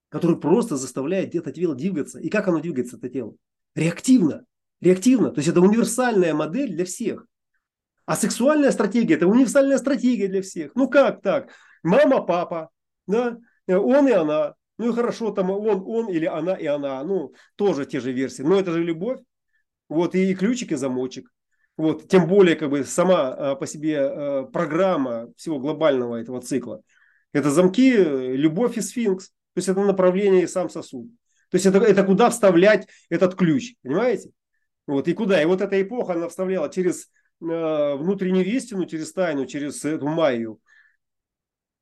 который просто заставляет это тело двигаться. И как оно двигается, это тело? Реактивно. Реактивно. То есть это универсальная модель для всех. А сексуальная стратегия – это универсальная стратегия для всех. Ну как так? Мама, папа, да? он и она. Ну и хорошо, там он, он или она и она. Ну, тоже те же версии. Но это же любовь. Вот, и ключик, и замочек. Вот, тем более, как бы сама а, по себе а, программа всего глобального этого цикла. Это замки, любовь и сфинкс. То есть это направление и сам сосуд. То есть это, это куда вставлять этот ключ, понимаете? Вот, и куда. И вот эта эпоха, она вставляла через э, внутреннюю истину, через тайну, через эту майю.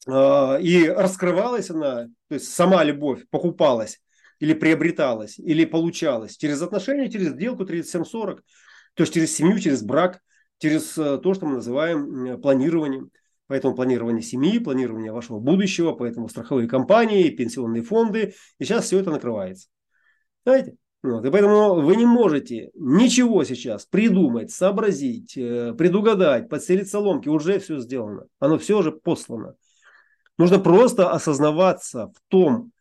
И раскрывалась она, то есть сама любовь покупалась или приобреталось, или получалось через отношения, через сделку 37-40, то есть через семью, через брак, через э, то, что мы называем планированием. Поэтому планирование семьи, планирование вашего будущего, поэтому страховые компании, пенсионные фонды. И сейчас все это накрывается. Знаете? Вот. И поэтому вы не можете ничего сейчас придумать, сообразить, э, предугадать, подселить соломки. Уже все сделано. Оно все уже послано. Нужно просто осознаваться в том,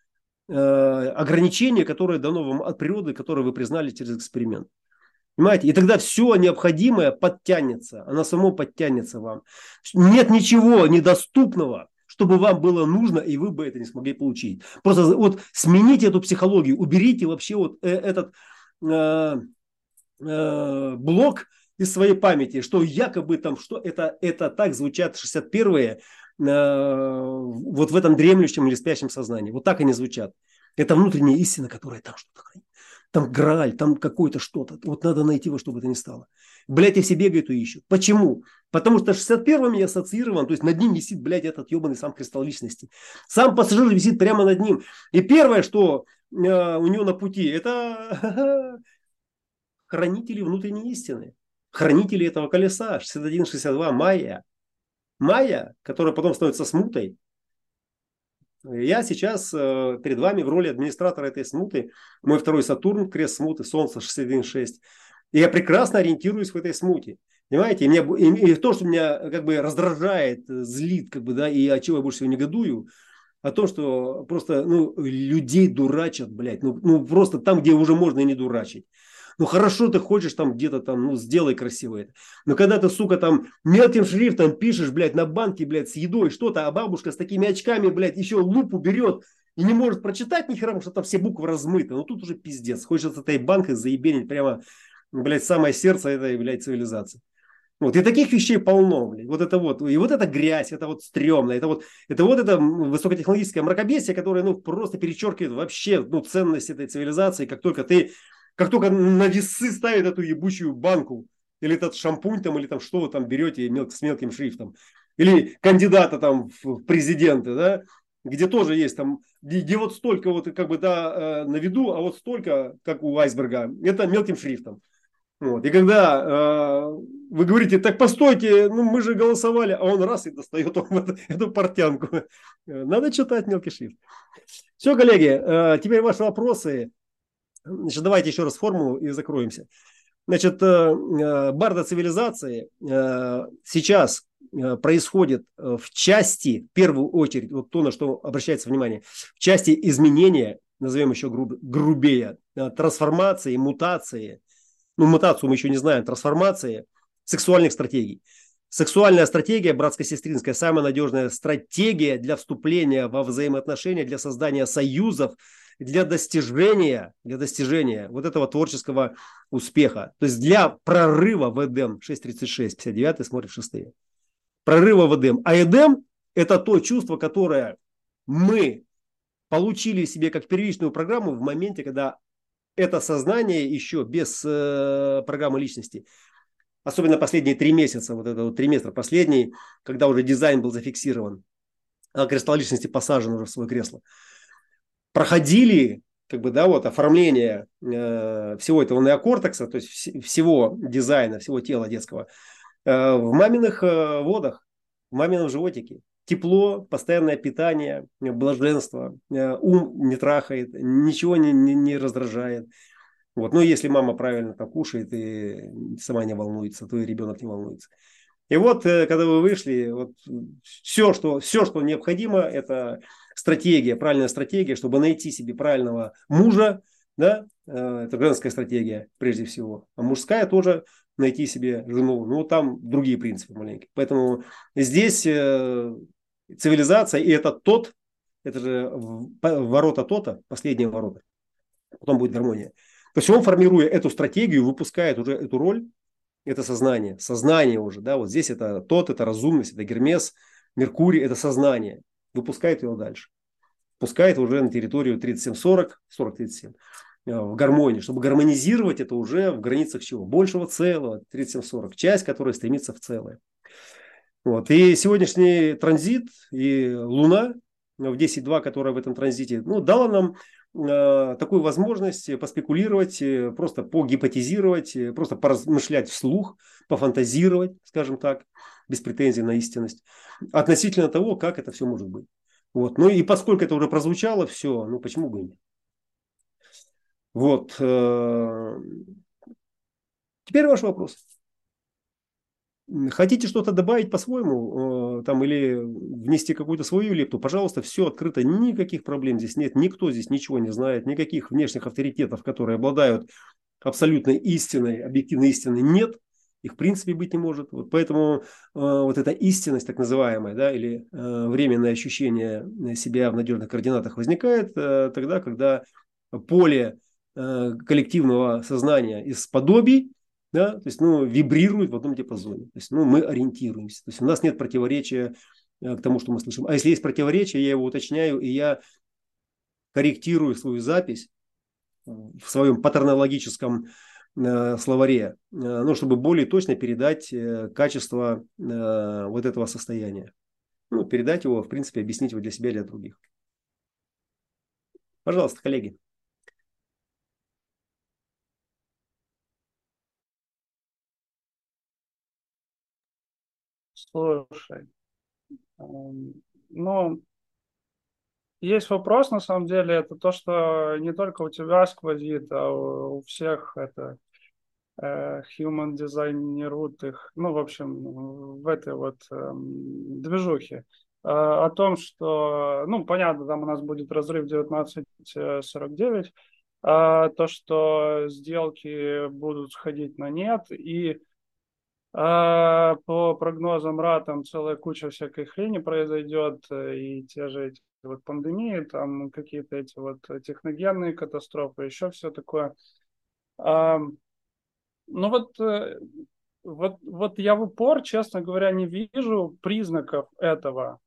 ограничение, которое дано вам от природы, которое вы признали через эксперимент. Понимаете? И тогда все необходимое подтянется, оно само подтянется вам. Нет ничего недоступного, чтобы вам было нужно, и вы бы это не смогли получить. Просто вот смените эту психологию, уберите вообще вот э, этот э, э, блок из своей памяти, что якобы там, что это, это так звучат 61-е, Э, вот в этом дремлющем или спящем сознании. Вот так они звучат. Это внутренняя истина, которая там что-то хранит. Там граль, там какое-то что-то. Вот надо найти во что бы то ни стало. Блять, и все бегают и ищут. Почему? Потому что 61-м я ассоциирован, то есть над ним висит, блядь, этот ебаный сам кристалл личности. Сам пассажир висит прямо над ним. И первое, что э, у него на пути, это хранители внутренней истины. Хранители этого колеса. 61-62 майя майя, которая потом становится смутой. Я сейчас э, перед вами в роли администратора этой смуты. Мой второй Сатурн, крест смуты, Солнце 61.6. И я прекрасно ориентируюсь в этой смуте. Понимаете? И, меня, и, и то, что меня как бы раздражает, злит, как бы, да, и от чего я больше всего негодую, о том, что просто ну, людей дурачат, блядь. Ну, ну просто там, где уже можно и не дурачить. Ну хорошо, ты хочешь там где-то там, ну сделай красиво это. Но когда ты, сука, там мелким шрифтом пишешь, блядь, на банке, блядь, с едой что-то, а бабушка с такими очками, блядь, еще лупу берет и не может прочитать ни хера, потому что там все буквы размыты. Ну тут уже пиздец. Хочется этой банкой заебенить прямо, блядь, самое сердце этой, блядь, цивилизации. Вот. И таких вещей полно, блядь. Вот это вот. И вот эта грязь, это вот стрёмно. Это вот это, вот это высокотехнологическое мракобесие, которое ну, просто перечеркивает вообще ну, ценность этой цивилизации. Как только ты как только на весы ставят эту ебучую банку, или этот шампунь там, или там что вы там берете мел, с мелким шрифтом, или кандидата там в президенты, да, где тоже есть там, где, где вот столько вот как бы да э, на виду, а вот столько, как у айсберга, это мелким шрифтом. Вот. И когда э, вы говорите, так постойте, ну мы же голосовали, а он раз и достает он эту, эту портянку. Надо читать мелкий шрифт. Все, коллеги, э, теперь ваши вопросы. Значит, давайте еще раз формулу и закроемся. Значит, э, э, барда цивилизации э, сейчас происходит в части, в первую очередь, вот то, на что обращается внимание, в части изменения, назовем еще груб, грубее, трансформации, мутации, ну, мутацию мы еще не знаем, трансформации сексуальных стратегий. Сексуальная стратегия, братско-сестринская, самая надежная стратегия для вступления во взаимоотношения, для создания союзов, для достижения, для достижения вот этого творческого успеха. То есть для прорыва в Эдем 6.36, 59 смотрит шестые. Прорыва в Эдем. А Эдем – это то чувство, которое мы получили себе как первичную программу в моменте, когда это сознание еще без э, программы личности, особенно последние три месяца, вот это вот триместр последний, когда уже дизайн был зафиксирован, а кристалл личности посажен уже в свое кресло, проходили как бы, да, вот оформление э, всего этого неокортекса, то есть вс- всего дизайна, всего тела детского, э, в маминых э, водах, в мамином животике тепло, постоянное питание, блаженство, э, ум не трахает, ничего не, не, не раздражает. Вот. Ну, если мама правильно там кушает и сама не волнуется, то и ребенок не волнуется. И вот, э, когда вы вышли, вот все, что, все, что необходимо, это стратегия, правильная стратегия, чтобы найти себе правильного мужа, да, э, это женская стратегия прежде всего, а мужская тоже найти себе жену, ну, там другие принципы маленькие. Поэтому здесь цивилизация, и это тот, это же ворота тота, последние ворота, потом будет гармония. То есть он, формируя эту стратегию, выпускает уже эту роль, это сознание, сознание уже, да, вот здесь это тот, это разумность, это Гермес, Меркурий, это сознание, выпускает его дальше, пускает уже на территорию 37-40, 40-37, э, в гармонии, чтобы гармонизировать это уже в границах чего? Большего целого, 37-40, часть, которая стремится в целое. Вот. И сегодняшний транзит и Луна в 10.2, которая в этом транзите, ну, дала нам э, такую возможность поспекулировать, э, просто погипотизировать, э, просто поразмышлять вслух, пофантазировать, скажем так, без претензий на истинность, относительно того, как это все может быть. Вот. Ну и поскольку это уже прозвучало, все, ну почему бы и нет. Вот. Э, теперь ваш вопрос. Хотите что-то добавить по-своему э, там или внести какую-то свою лепту, пожалуйста, все открыто, никаких проблем здесь нет, никто здесь ничего не знает, никаких внешних авторитетов, которые обладают абсолютной истиной, объективной истиной, нет, их в принципе быть не может. Вот поэтому э, вот эта истинность, так называемая, да, или э, временное ощущение себя в надежных координатах возникает э, тогда, когда поле э, коллективного сознания из подобий да, то есть, ну, вибрирует в одном диапазоне. То есть, ну, мы ориентируемся. То есть, у нас нет противоречия э, к тому, что мы слышим. А если есть противоречие, я его уточняю, и я корректирую свою запись в своем патернологическом э, словаре, э, ну, чтобы более точно передать э, качество э, вот этого состояния. Ну, передать его, в принципе, объяснить его для себя и для других. Пожалуйста, коллеги. Слушай, эм, ну, есть вопрос, на самом деле, это то, что не только у тебя сквозит, а у всех это э, human дизайнерут их, ну, в общем, в этой вот э, движухе. Э, о том, что, ну, понятно, там у нас будет разрыв 19.49, э, то, что сделки будут сходить на нет, и а по прогнозам РА там целая куча всякой хрени произойдет, и те же эти вот пандемии, там какие-то эти вот техногенные катастрофы, еще все такое. А, ну вот, э, вот, вот я в упор, честно говоря, не вижу признаков этого.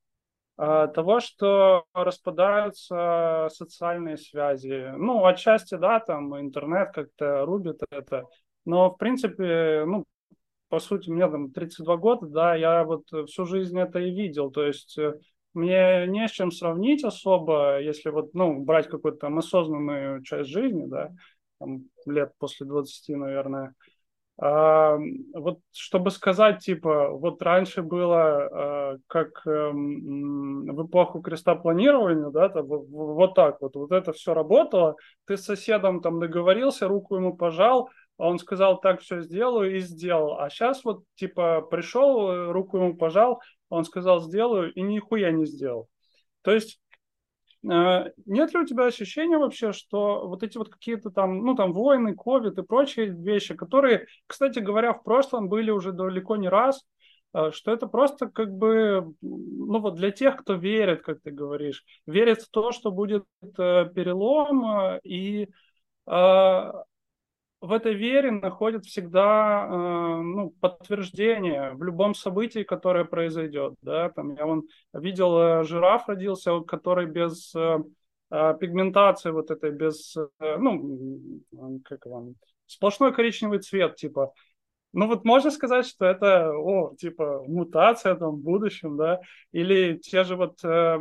А, того, что распадаются социальные связи. Ну, отчасти, да, там интернет как-то рубит это. Но, в принципе, ну, по сути, мне там 32 года, да, я вот всю жизнь это и видел, то есть э, мне не с чем сравнить особо, если вот, ну, брать какую-то там осознанную часть жизни, да, там, лет после 20, наверное. А, вот чтобы сказать, типа, вот раньше было а, как а, в эпоху креста планирования, да, там, вот так вот, вот это все работало, ты с соседом там договорился, руку ему пожал, он сказал, так все сделаю и сделал. А сейчас вот, типа, пришел, руку ему пожал, он сказал, сделаю, и нихуя не сделал. То есть э, нет ли у тебя ощущения вообще, что вот эти вот какие-то там, ну там войны, ковид и прочие вещи, которые, кстати говоря, в прошлом были уже далеко не раз, что это просто как бы, ну вот для тех, кто верит, как ты говоришь, верит в то, что будет перелом, и в этой вере находит всегда э, ну, подтверждение в любом событии, которое произойдет. Да? Там я вон видел, э, жираф родился, который без э, э, пигментации вот этой, без, э, ну, как вам, сплошной коричневый цвет, типа. Ну вот можно сказать, что это, о, типа, мутация там в будущем, да, или те же вот э,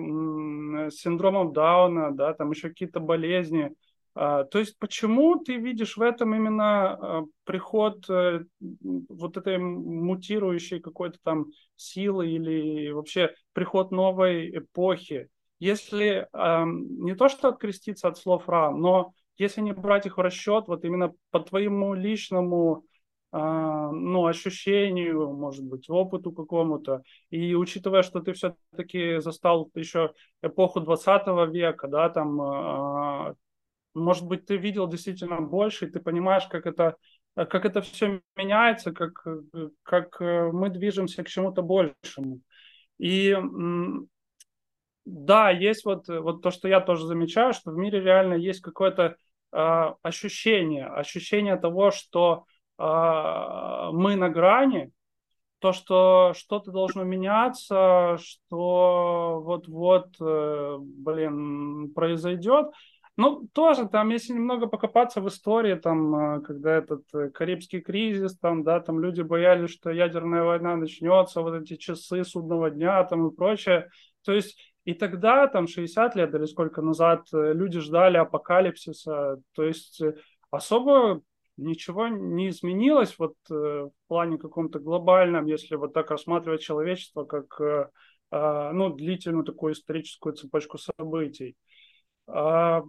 с синдромом Дауна, да, там еще какие-то болезни, то есть почему ты видишь в этом именно а, приход э, вот этой мутирующей какой-то там силы или вообще приход новой эпохи? Если не то, что откреститься от слов Ра, но если не брать их в расчет, вот именно по твоему личному а, ну, ощущению, может быть, опыту какому-то. И учитывая, что ты все-таки застал еще эпоху 20 века, да, там может быть, ты видел действительно больше, и ты понимаешь, как это, как это все меняется, как, как э, мы движемся к чему-то большему. И да, есть вот, вот то, что я тоже замечаю, что в мире реально есть какое-то э, ощущение, ощущение того, что э, мы на грани, то, что что-то должно меняться, что вот-вот, э, блин, произойдет. Ну, тоже там, если немного покопаться в истории, там, э, когда этот э, Карибский кризис, там, да, там люди боялись, что ядерная война начнется, вот эти часы судного дня, там, и прочее. То есть и тогда, там, 60 лет или сколько назад, э, люди ждали апокалипсиса. То есть особо ничего не изменилось вот в плане каком-то глобальном, если вот так рассматривать человечество как, ну, длительную такую историческую цепочку событий. А,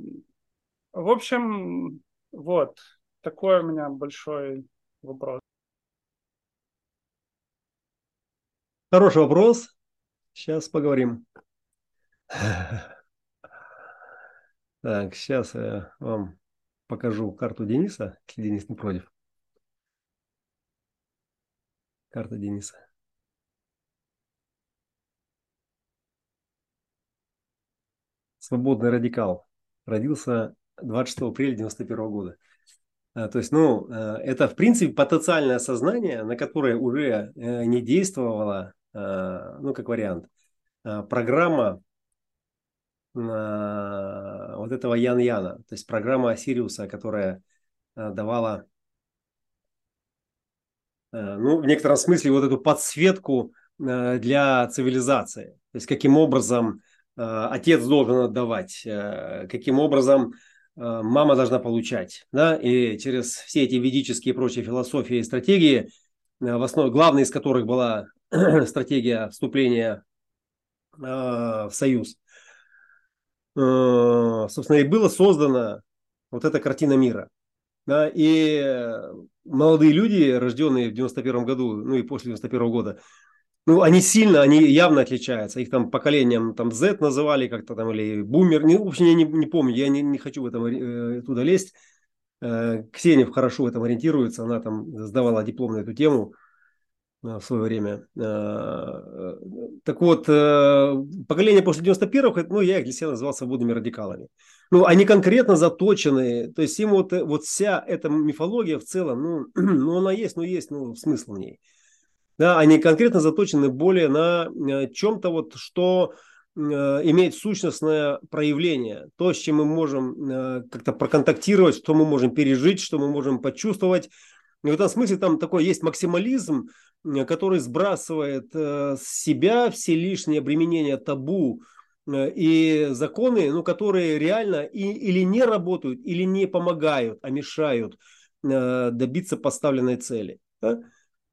в общем, вот, такой у меня большой вопрос. Хороший вопрос. Сейчас поговорим. Так, сейчас я вам покажу карту Дениса, если Денис не против. Карта Дениса. Свободный радикал. Родился 26 апреля 91 года. А, то есть, ну, э, это, в принципе, потенциальное сознание, на которое уже э, не действовала, э, ну, как вариант, программа вот этого Ян-Яна, то есть программа Сириуса, которая давала, ну, в некотором смысле, вот эту подсветку для цивилизации. То есть, каким образом Э, отец должен отдавать, э, каким образом э, мама должна получать. Да? И через все эти ведические и прочие философии и стратегии, в основе, главной из которых была стратегия вступления в союз, собственно, и было создана вот эта картина мира. Да? И молодые люди, рожденные в 91 году, ну и после 91 года, ну, они сильно, они явно отличаются. Их там поколением там Z называли как-то там, или бумер. Не, в общем, я не, не помню, я не, не хочу в этом э, туда лезть. Э, Ксения хорошо в этом ориентируется, она там сдавала диплом на эту тему э, в свое время. Э, э, так вот, э, поколение после 91-х, ну, я их для себя назвал свободными радикалами. Ну, они конкретно заточены, то есть им вот, вот вся эта мифология в целом, ну, ну она есть, ну, есть, ну, смысл в ней. Да, они конкретно заточены более на э, чем-то вот, что э, имеет сущностное проявление, то, с чем мы можем э, как-то проконтактировать, что мы можем пережить, что мы можем почувствовать. И в этом смысле там такой есть максимализм, который сбрасывает с себя все лишние обременения табу и законы, ну, которые реально и, или не работают, или не помогают, а мешают добиться поставленной цели. Да?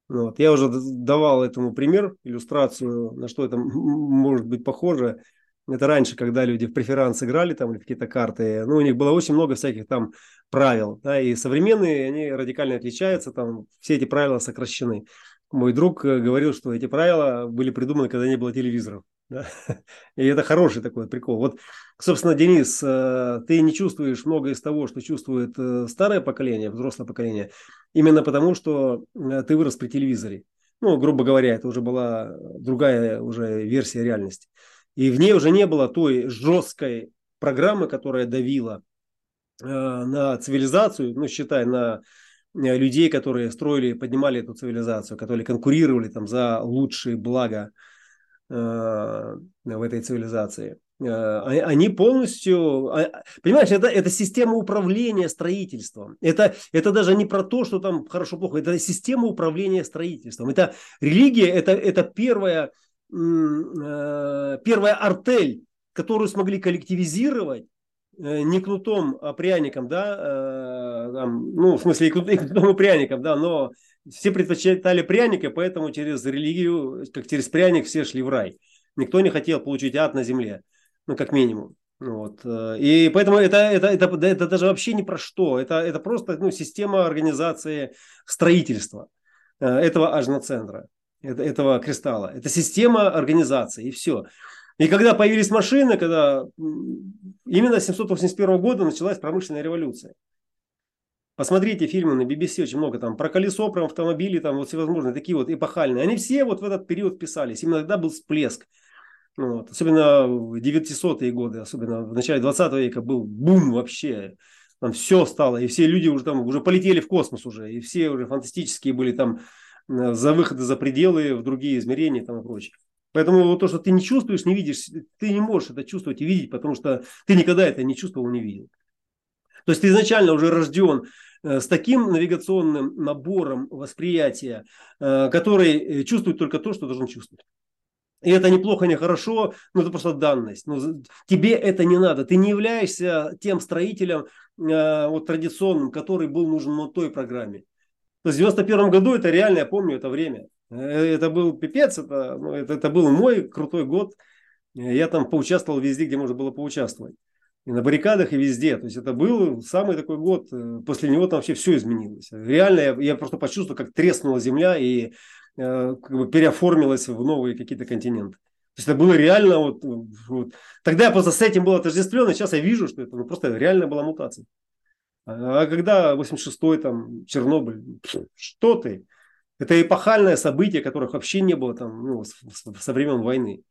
Вот. Я уже давал этому пример, иллюстрацию, на что это может быть похоже. Это раньше, когда люди в преферанс играли там или какие-то карты, ну, у них было очень много всяких там правил. Да, и современные, они радикально отличаются, там все эти правила сокращены. Мой друг э, говорил, что эти правила были придуманы, когда не было телевизоров. Да? И это хороший такой прикол. Вот, собственно, Денис, э, ты не чувствуешь много из того, что чувствует э, старое поколение, взрослое поколение, именно потому, что э, ты вырос при телевизоре. Ну, грубо говоря, это уже была другая уже версия реальности. И в ней уже не было той жесткой программы, которая давила на цивилизацию, ну, считай, на людей, которые строили, поднимали эту цивилизацию, которые конкурировали там за лучшие блага в этой цивилизации. Э, они полностью, а, понимаешь, это, это система управления строительством. Это, это даже не про то, что там хорошо-плохо, это система управления строительством. Это религия, это, это первая, э, первая артель, которую смогли коллективизировать э, не кнутом, а пряником, да, там, ну, в смысле, и кнутом и пряником, да, но все предпочитали пряника, поэтому через религию, как через пряник, все шли в рай. Никто не хотел получить ад на земле ну, как минимум. Вот. Э, и поэтому это, это, это, это даже вообще не про что. Это, это просто ну, система организации строительства э, этого ажноцентра, этого кристалла. Это система организации, и все. И когда появились машины, когда именно с 781 года началась промышленная революция. Посмотрите фильмы на BBC, очень много там про колесо, про автомобили, там вот всевозможные, такие вот эпохальные. Они все вот в этот период писались. Именно тогда был всплеск вот. Особенно в 900-е годы, особенно в начале 20 века был бум вообще. Там все стало, и все люди уже там уже полетели в космос уже, и все уже фантастические были там э, за выходы за пределы, в другие измерения там и прочее. Поэтому вот то, что ты не чувствуешь, не видишь, ты не можешь это чувствовать и видеть, потому что ты никогда это не чувствовал, не видел. То есть ты изначально уже рожден э, с таким навигационным набором восприятия, э, который чувствует только то, что должен чувствовать. И это неплохо, не хорошо, но это просто данность. Ну, тебе это не надо. Ты не являешься тем строителем э, вот, традиционным, который был нужен на той программе. То есть в 91 году это реально, я помню это время. Э, это был пипец, это, ну, это, это был мой крутой год. Я там поучаствовал везде, где можно было поучаствовать. И на баррикадах, и везде. То есть это был самый такой год. Э, после него там вообще все изменилось. Реально я, я просто почувствовал, как треснула земля, и Э, как бы переоформилась в новые какие-то континенты. То есть это было реально вот, вот. Тогда я просто с этим был отождествлен, сейчас я вижу, что это ну, просто реально была мутация. А, а когда 86-й там Чернобыль, что ты? Это эпохальное событие, которых вообще не было там ну, со времен войны.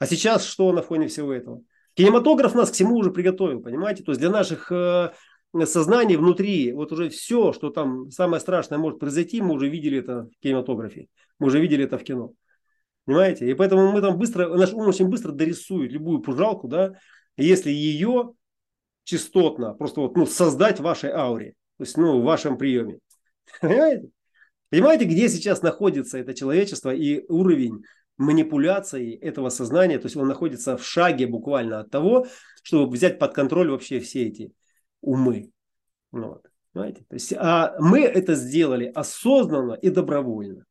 А сейчас что на фоне всего этого? Кинематограф нас к всему уже приготовил, понимаете? То есть для наших э, сознание внутри, вот уже все, что там самое страшное может произойти, мы уже видели это в кинематографе, мы уже видели это в кино. Понимаете? И поэтому мы там быстро, наш ум очень быстро дорисует любую пужалку, да, если ее частотно просто вот, ну, создать в вашей ауре, то есть, ну, в вашем приеме. Понимаете? Понимаете, где сейчас находится это человечество и уровень манипуляции этого сознания, то есть он находится в шаге буквально от того, чтобы взять под контроль вообще все эти умы. Вот. Понимаете? То есть, а мы это сделали осознанно и добровольно.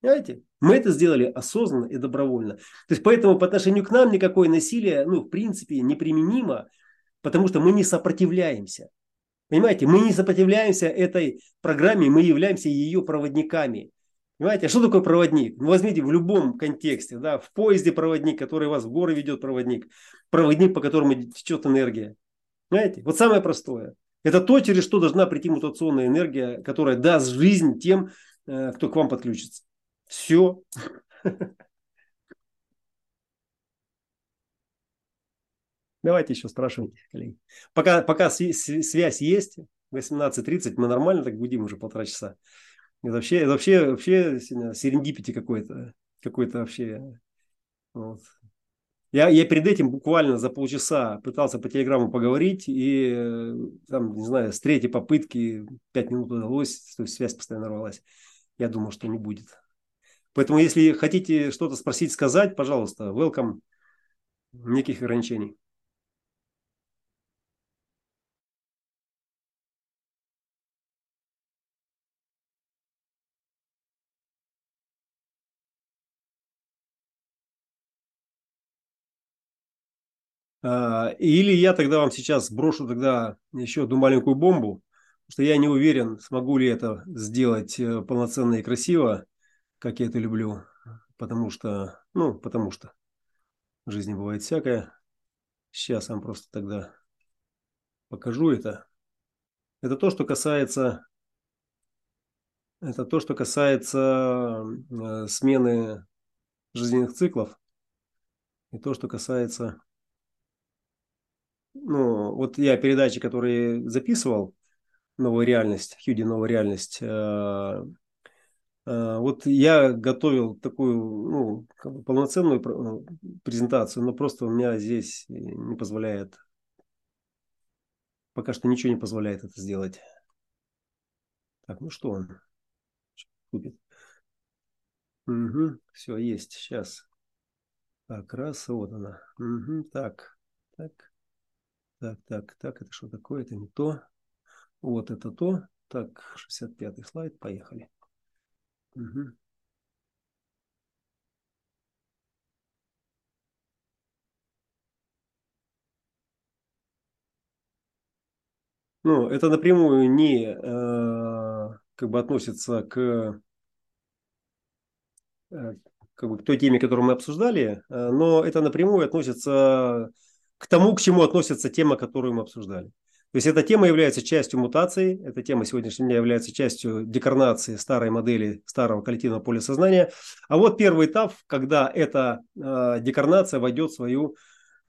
Понимаете? Мы это сделали осознанно и добровольно. То есть поэтому по отношению к нам никакое насилие, ну, в принципе, неприменимо, потому что мы не сопротивляемся. Понимаете, мы не сопротивляемся этой программе, мы являемся ее проводниками. Понимаете, а что такое проводник? Ну, возьмите в любом контексте, да, в поезде проводник, который вас в горы ведет проводник, проводник, по которому течет энергия. Понимаете? Вот самое простое. Это то, через что должна прийти мутационная энергия, которая даст жизнь тем, э, кто к вам подключится. Все. Давайте еще спрашивайте, коллеги. Пока, пока связь есть, 18.30, мы нормально так будем уже полтора часа. Это вообще, это вообще, вообще серендипити какой-то. Какой-то вообще. Вот. Я, я перед этим буквально за полчаса пытался по телеграмму поговорить, и э, там, не знаю, с третьей попытки пять минут удалось, то есть связь постоянно рвалась. Я думал, что не будет. Поэтому, если хотите что-то спросить, сказать, пожалуйста, welcome. Никаких ограничений. Или я тогда вам сейчас брошу тогда еще одну маленькую бомбу, потому что я не уверен, смогу ли это сделать э, полноценно и красиво, как я это люблю, потому что, ну, потому что в жизни бывает всякое. Сейчас вам просто тогда покажу это. Это то, что касается Это то, что касается э, смены жизненных циклов. И то, что касается... Ну, вот я передачи, которые записывал, «Новая реальность», Хьюди «Новая реальность», э, э, вот я готовил такую ну, полноценную ну, презентацию, но просто у меня здесь не позволяет, пока что ничего не позволяет это сделать. Так, ну что он купит? Угу, все, есть, сейчас. Так, раз, вот она. Угу, так, так, так, так, так, это что такое? Это не то. Вот это то. Так, 65-й слайд, поехали. Угу. Ну, это напрямую не э, как бы относится к э, как бы, к той теме, которую мы обсуждали, э, но это напрямую относится к тому, к чему относится тема, которую мы обсуждали. То есть эта тема является частью мутации, эта тема сегодняшнего дня является частью декарнации старой модели старого коллективного поля сознания. А вот первый этап, когда эта э, декарнация войдет в свою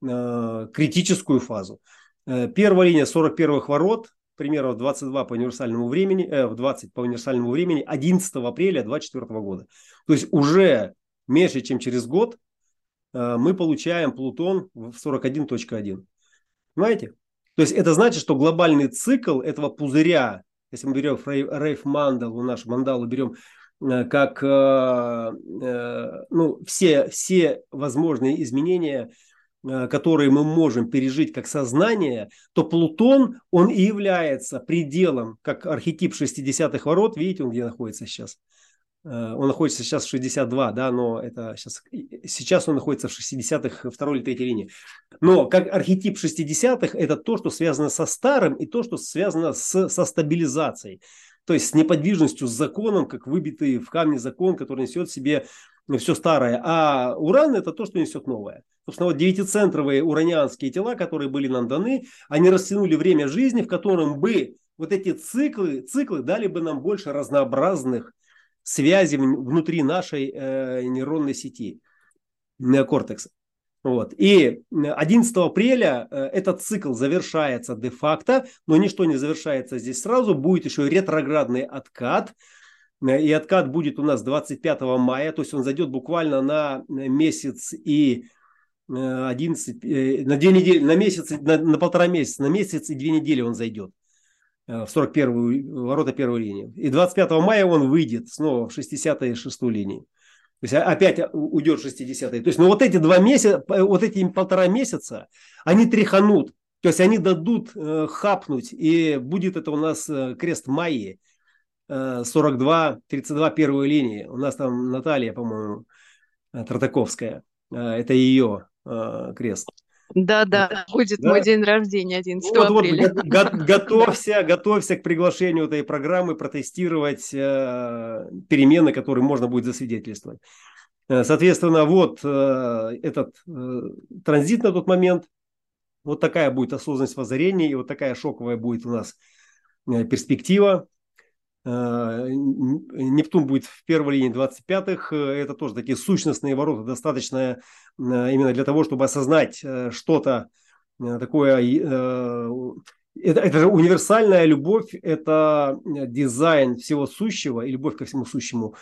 э, критическую фазу. Э, первая линия 41-х ворот, примерно в 22 по универсальному времени, э, в 20 по универсальному времени 11 апреля 2024 года. То есть уже меньше, чем через год, мы получаем Плутон в 41.1. Понимаете? То есть это значит, что глобальный цикл этого пузыря, если мы берем рейф мандалу, нашу мандалу берем э, как э, ну, все, все возможные изменения, которые мы можем пережить как сознание, то Плутон, он и является пределом, как архетип 60-х ворот, видите, он где находится сейчас – Э, он находится сейчас в 62, да, но это сейчас, сейчас он находится в 60-х второй или третьей линии. Но как архетип 60-х это то, что связано со старым и то, что связано с, со стабилизацией. То есть с неподвижностью, с законом, как выбитый в камне закон, который несет в себе все старое. А уран это то, что несет новое. Собственно, вот девятицентровые уранианские тела, которые были нам даны, они растянули время жизни, в котором бы вот эти циклы, циклы дали бы нам больше разнообразных связи внутри нашей э, нейронной сети неокортекса. Вот. И 11 апреля э, этот цикл завершается де-факто, но ничто не завершается здесь сразу. Будет еще ретроградный откат. Э, и откат будет у нас 25 мая, то есть он зайдет буквально на месяц и 11, э, на две недели, на месяц, на, на полтора месяца, на месяц и две недели он зайдет. Э, в 41-ю ворота первой линии. И 25 мая он выйдет снова в 66-ю линии. То есть опять уйдет 60 То есть, ну вот эти два месяца, вот эти полтора месяца, они тряханут. То есть они дадут э, хапнуть, и будет это у нас э, крест Майи, э, 42, 32 первой линии. У нас там Наталья, по-моему, э, Тартаковская. Э, это ее э, крест. Да, да, будет да? мой день рождения 11 вот, апреля. Вот, готовься, готовься к приглашению этой программы протестировать э, перемены, которые можно будет засвидетельствовать. Э, соответственно, вот э, этот э, транзит на тот момент, вот такая будет осознанность воззрения, и вот такая шоковая будет у нас э, перспектива. Э, Нептун будет в первой линии 25-х. Э, это тоже такие сущностные ворота, достаточно именно для того, чтобы осознать что-то такое. Это, это же универсальная любовь, это дизайн всего сущего и любовь ко всему сущему.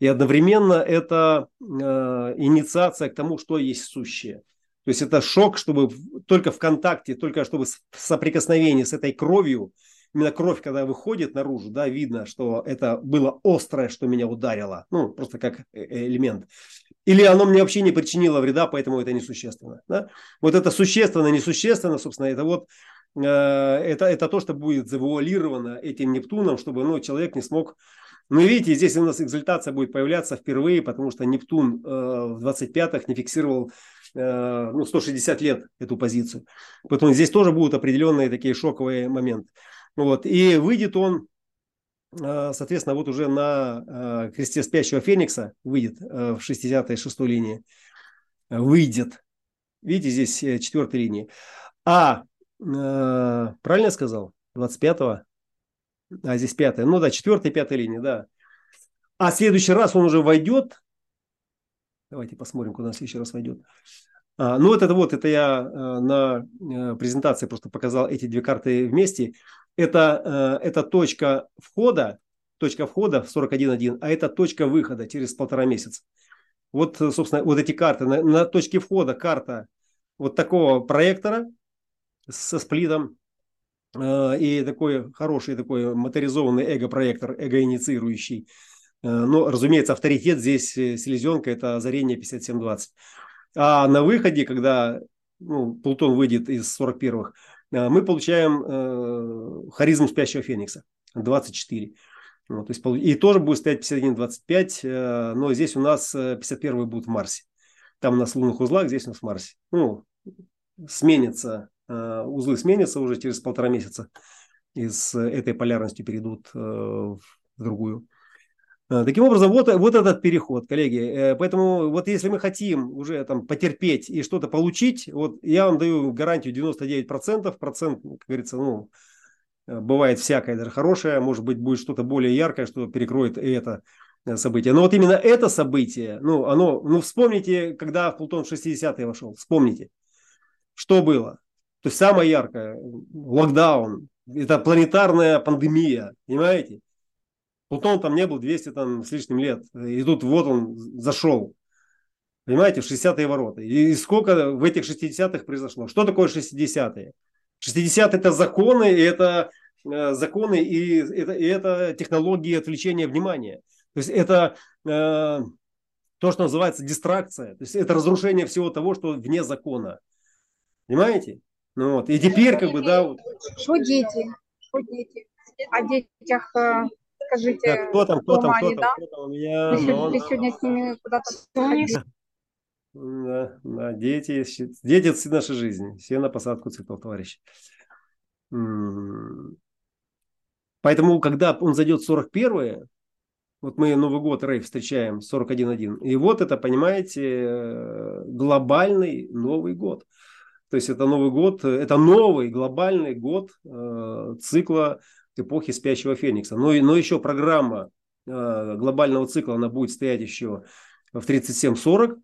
И одновременно это инициация к тому, что есть сущее. То есть это шок, чтобы только в контакте, только чтобы в соприкосновении с этой кровью – именно кровь, когда выходит наружу, да, видно, что это было острое, что меня ударило, ну, просто как э, э, элемент. Или оно мне вообще не причинило вреда, поэтому это несущественно. Да? Вот это существенно, несущественно, собственно, это вот э, это, это то, что будет завуалировано этим Нептуном, чтобы ну, человек не смог ну, видите, здесь у нас экзальтация будет появляться впервые, потому что Нептун э, в 25-х не фиксировал э, ну, 160 лет эту позицию. Поэтому здесь тоже будут определенные такие шоковые моменты. Вот. И выйдет он, э, соответственно, вот уже на э, кресте спящего Феникса, выйдет э, в 66 линии, выйдет. Видите, здесь четвертой линии. А, правильно я сказал? 25-го? А здесь пятая. Ну да, четвертая, пятая линия, да. А следующий раз он уже войдет. Давайте посмотрим, куда он следующий раз войдет. А, ну, вот это вот, это я а, на а, презентации просто показал эти две карты вместе. Это, а, это точка входа, точка входа в 41.1, а это точка выхода через полтора месяца. Вот, собственно, вот эти карты. На, на точке входа карта вот такого проектора со сплитом э, и такой хороший такой моторизованный эго-проектор, эго-инициирующий. Э, но, разумеется, авторитет здесь э, селезенка – это озарение 5720. А на выходе, когда ну, Плутон выйдет из 41-х, э, мы получаем э, харизму спящего Феникса 24. Вот, то есть, и тоже будет стоять 51-25, э, но здесь у нас 51 э, будет в Марсе. Там у нас в лунных узлах, здесь у нас в Марсе. Ну, сменится, э, узлы сменятся уже через полтора месяца. Из этой полярности перейдут в другую. Таким образом, вот, вот этот переход, коллеги. Поэтому вот если мы хотим уже там потерпеть и что-то получить, вот я вам даю гарантию 99%, процент, как говорится, ну, Э, бывает всякое, даже хорошее, может быть, будет что-то более яркое, что перекроет это э, событие. Но вот именно это событие, ну, оно, ну, вспомните, когда в Плутон в 60-е вошел, вспомните, что было. То есть самое яркое, локдаун, это планетарная пандемия, понимаете? Плутон там не был 200 там, с лишним лет, и тут вот он зашел. Понимаете, в 60-е ворота. И сколько в этих 60-х произошло? Что такое 60-е? 60 это законы, и это э, законы и это, и это технологии отвлечения внимания. То есть это э, то, что называется дистракция. То есть это разрушение всего того, что вне закона. Понимаете? Ну вот. И теперь как бы, да. Что дети? Что дети? О детях э, скажите. Так, кто там, кто там, кто там, кто там у меня? Ты, но, ты сегодня с ними куда-то да, да, дети, дети – это нашей жизни. Все на посадку цветов, товарищи. Поэтому, когда он зайдет в 41-е, вот мы Новый год, Рейв, встречаем 41.1, и вот это, понимаете, глобальный Новый год. То есть это Новый год, это новый глобальный год э, цикла эпохи спящего Феникса. Но, но еще программа э, глобального цикла, она будет стоять еще в 37-40,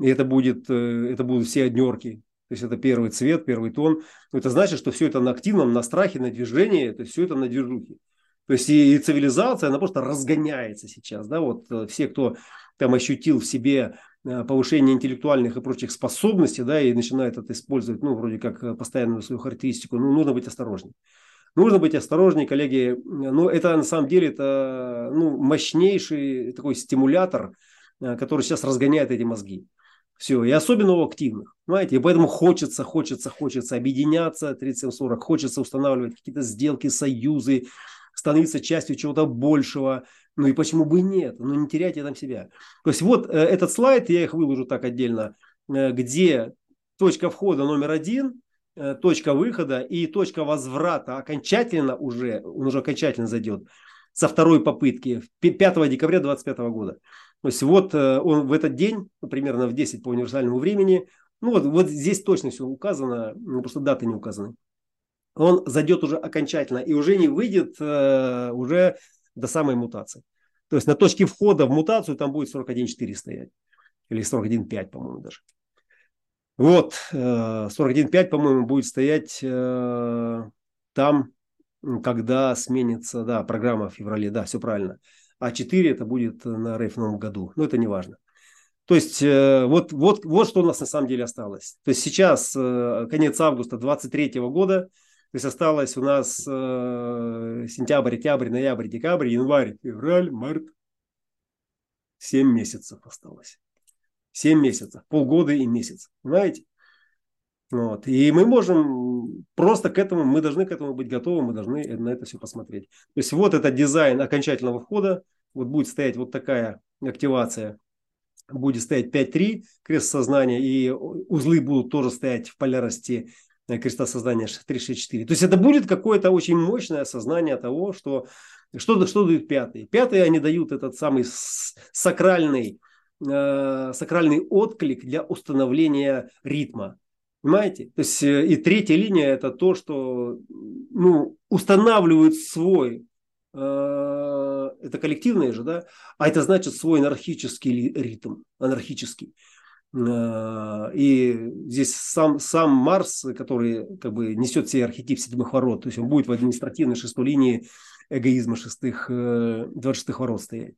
и это, будет, э, это будут все однерки. То есть это первый цвет, первый тон. Это значит, что все это на активном, на страхе, на движении, то есть все это на движухе. То есть и, и цивилизация, она просто разгоняется сейчас. Да? Вот э, все, кто там ощутил в себе э, повышение интеллектуальных и прочих способностей, да, и начинает это использовать, ну, вроде как постоянную свою характеристику, ну, нужно быть осторожнее. Нужно быть осторожнее, коллеги. Ну, это на самом деле это ну, мощнейший такой стимулятор, который сейчас разгоняет эти мозги. Все, и особенно у активных. Понимаете, и поэтому хочется, хочется, хочется объединяться 3740, хочется устанавливать какие-то сделки, союзы, становиться частью чего-то большего. Ну и почему бы нет? Ну не теряйте там себя. То есть вот э, этот слайд, я их выложу так отдельно, э, где точка входа номер один, э, точка выхода и точка возврата окончательно уже, он уже окончательно зайдет со второй попытки 5 декабря 2025 года. То есть вот э, он в этот день, ну, примерно в 10 по универсальному времени, ну вот, вот здесь точно все указано, ну, просто даты не указаны. Он зайдет уже окончательно и уже не выйдет э, уже до самой мутации. То есть на точке входа в мутацию там будет 41.4 стоять. Или 41.5, по-моему, даже. Вот, э, 41.5, по-моему, будет стоять э, там, когда сменится, да, программа в феврале, да, все правильно а 4 это будет на рейф новом году. Но это не важно. То есть э, вот, вот, вот что у нас на самом деле осталось. То есть сейчас э, конец августа 23 года, то есть осталось у нас э, сентябрь, октябрь, ноябрь, декабрь, январь, февраль, март. 7 месяцев осталось. 7 месяцев, полгода и месяц. Понимаете? Вот. И мы можем просто к этому, мы должны к этому быть готовы, мы должны на это все посмотреть. То есть вот этот дизайн окончательного входа, вот будет стоять вот такая активация, будет стоять 5.3 крест сознания, и узлы будут тоже стоять в полярности э, креста сознания 364. То есть это будет какое-то очень мощное осознание того, что что, что дают пятые. Пятые они дают этот самый сакральный, э, сакральный отклик для установления ритма. Понимаете? То есть э, и третья линия это то, что ну, устанавливают свой э, это коллективное же, да, а это значит свой анархический ритм, анархический. Э, и здесь сам, сам Марс, который как бы несет все архетип седьмых ворот, то есть он будет в административной шестой линии эгоизма шестых, 26 ворот стоять.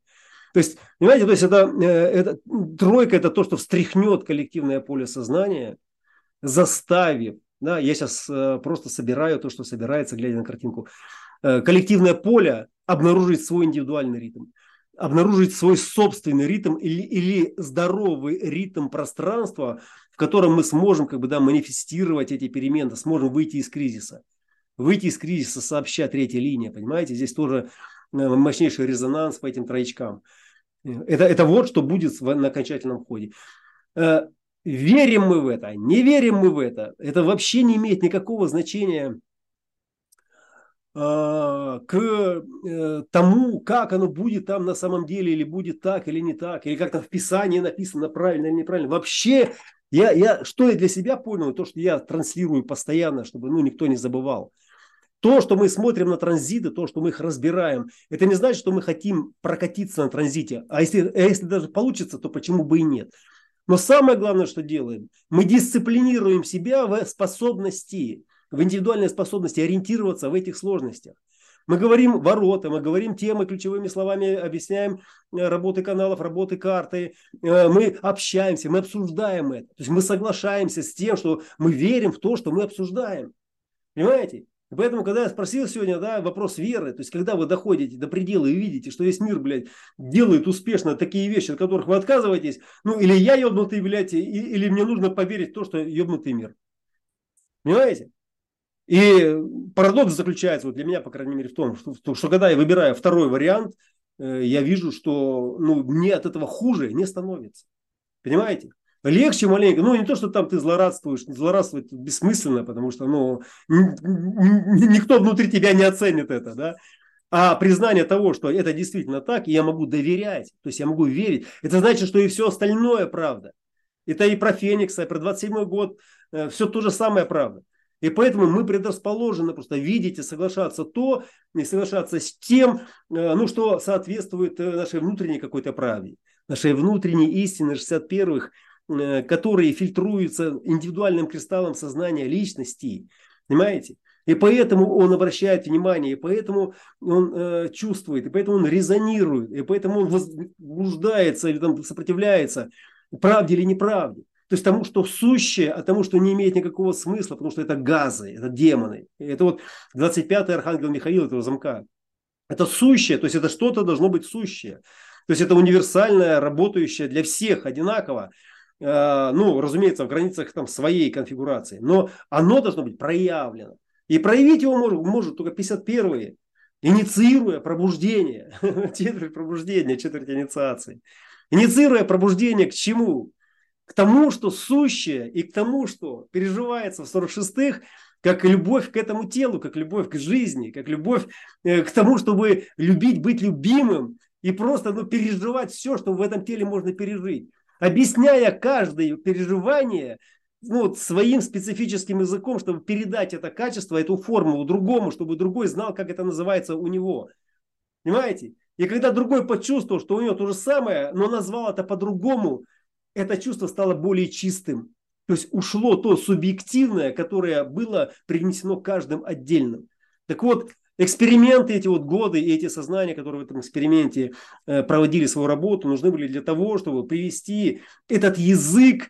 То есть, понимаете, то есть это, это тройка это то, что встряхнет коллективное поле сознания, заставив, да, я сейчас просто собираю то, что собирается, глядя на картинку, коллективное поле обнаружить свой индивидуальный ритм, обнаружить свой собственный ритм или, или здоровый ритм пространства, в котором мы сможем как бы, да, манифестировать эти перемены, сможем выйти из кризиса. Выйти из кризиса сообща третья линия, понимаете? Здесь тоже мощнейший резонанс по этим троечкам. Это, это вот что будет на окончательном ходе. Э, верим мы в это, не верим мы в это, это вообще не имеет никакого значения э, к э, тому, как оно будет там на самом деле, или будет так, или не так, или как там в Писании написано правильно или неправильно. Вообще, я, я, что я для себя понял, то, что я транслирую постоянно, чтобы ну, никто не забывал. То, что мы смотрим на транзиты, то, что мы их разбираем, это не значит, что мы хотим прокатиться на транзите. А если, а если даже получится, то почему бы и нет? Но самое главное, что делаем, мы дисциплинируем себя в способности, в индивидуальной способности ориентироваться в этих сложностях. Мы говорим ворота, мы говорим темы, ключевыми словами объясняем э, работы каналов, работы карты. Э, мы общаемся, мы обсуждаем это. То есть мы соглашаемся с тем, что мы верим в то, что мы обсуждаем. Понимаете? И поэтому, когда я спросил сегодня, да, вопрос веры, то есть, когда вы доходите до предела и видите, что весь мир, блядь, делает успешно такие вещи, от которых вы отказываетесь, ну, или я ебнутый, блядь, или мне нужно поверить в то, что ебнутый мир. Понимаете? И парадокс заключается, вот для меня, по крайней мере, в том, что, что когда я выбираю второй вариант, э, я вижу, что ну, мне от этого хуже не становится. Понимаете? Легче маленько. Ну, не то, что там ты злорадствуешь. Злорадствовать бессмысленно, потому что ну, никто внутри тебя не оценит это, да. А признание того, что это действительно так, и я могу доверять, то есть я могу верить, это значит, что и все остальное правда. Это и про Феникса, и про 27 год, э, все то же самое правда. И поэтому мы предрасположены просто видеть и соглашаться то, не соглашаться с тем, э, ну, что соответствует э, нашей внутренней какой-то правде, нашей внутренней истине 61-х, Э, которые фильтруются индивидуальным кристаллом сознания личности. Понимаете? И поэтому он обращает внимание, и поэтому он э, чувствует, и поэтому он резонирует, и поэтому он возбуждается или там сопротивляется правде или неправде. То есть тому, что сущее, а тому, что не имеет никакого смысла, потому что это газы, это демоны. Это вот 25-й архангел Михаил этого замка. Это сущее, то есть это что-то должно быть сущее. То есть это универсальное, работающее для всех одинаково. Э, ну, разумеется, в границах там своей конфигурации, но оно должно быть проявлено. И проявить его может, может только 51-е, инициируя пробуждение, четверть пробуждения, четверть инициации. Инициируя пробуждение к чему? К тому, что сущее, и к тому, что переживается в 46-х, как любовь к этому телу, как любовь к жизни, как любовь э, к тому, чтобы любить, быть любимым и просто ну, переживать все, что в этом теле можно пережить объясняя каждое переживание ну, своим специфическим языком, чтобы передать это качество, эту формулу другому, чтобы другой знал, как это называется у него. Понимаете? И когда другой почувствовал, что у него то же самое, но назвал это по-другому, это чувство стало более чистым. То есть ушло то субъективное, которое было принесено каждым отдельным. Так вот, Эксперименты эти вот годы и эти сознания, которые в этом эксперименте э, проводили свою работу, нужны были для того, чтобы привести этот язык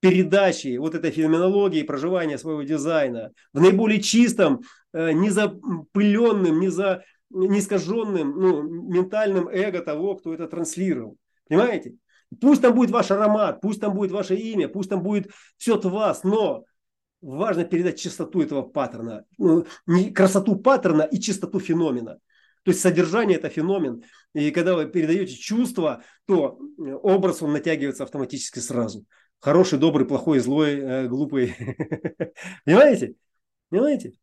передачи вот этой феноменологии проживания своего дизайна в наиболее чистом, э, не запыленным, не, за, не искаженным ну, ментальным эго того, кто это транслировал. Понимаете? Пусть там будет ваш аромат, пусть там будет ваше имя, пусть там будет все от вас, но важно передать чистоту этого паттерна, ну, красоту паттерна и чистоту феномена. То есть содержание – это феномен. И когда вы передаете чувство, то э, образ он натягивается автоматически сразу. Хороший, добрый, плохой, злой, э, глупый. Понимаете? Понимаете?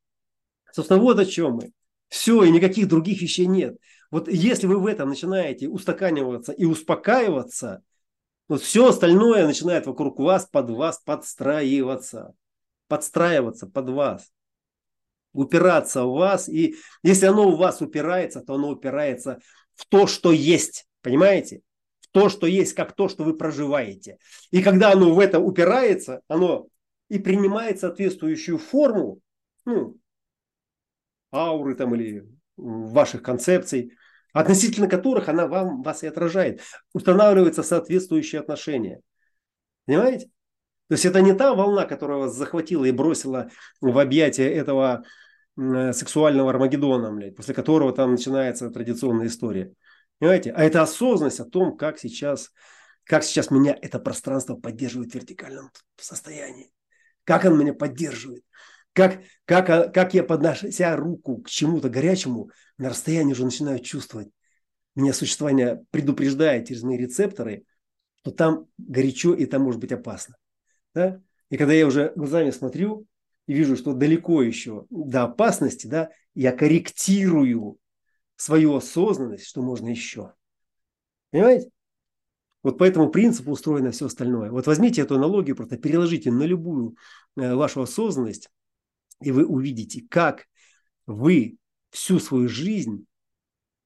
Собственно, вот о чем мы. Все, и никаких других вещей нет. Вот если вы в этом начинаете устаканиваться и успокаиваться, вот все остальное начинает вокруг вас, под вас подстраиваться подстраиваться под вас. упираться в вас. И если оно у вас упирается, то оно упирается в то, что есть. Понимаете? В то, что есть, как то, что вы проживаете. И когда оно в это упирается, оно и принимает соответствующую форму, ну, ауры там или ваших концепций, относительно которых она вам, вас и отражает. Устанавливаются соответствующие отношения. Понимаете? То есть это не та волна, которая вас захватила и бросила в объятия этого сексуального Армагеддона, блядь, после которого там начинается традиционная история. Понимаете? А это осознанность о том, как сейчас, как сейчас меня это пространство поддерживает в вертикальном состоянии. Как оно меня поддерживает. Как, как, а, как я поднося руку к чему-то горячему, на расстоянии уже начинаю чувствовать. Меня существование предупреждает через мои рецепторы, что там горячо и там может быть опасно. Да? И когда я уже глазами смотрю и вижу, что далеко еще до опасности, да, я корректирую свою осознанность, что можно еще. Понимаете? Вот по этому принципу устроено все остальное. Вот возьмите эту аналогию, просто переложите на любую э, вашу осознанность, и вы увидите, как вы всю свою жизнь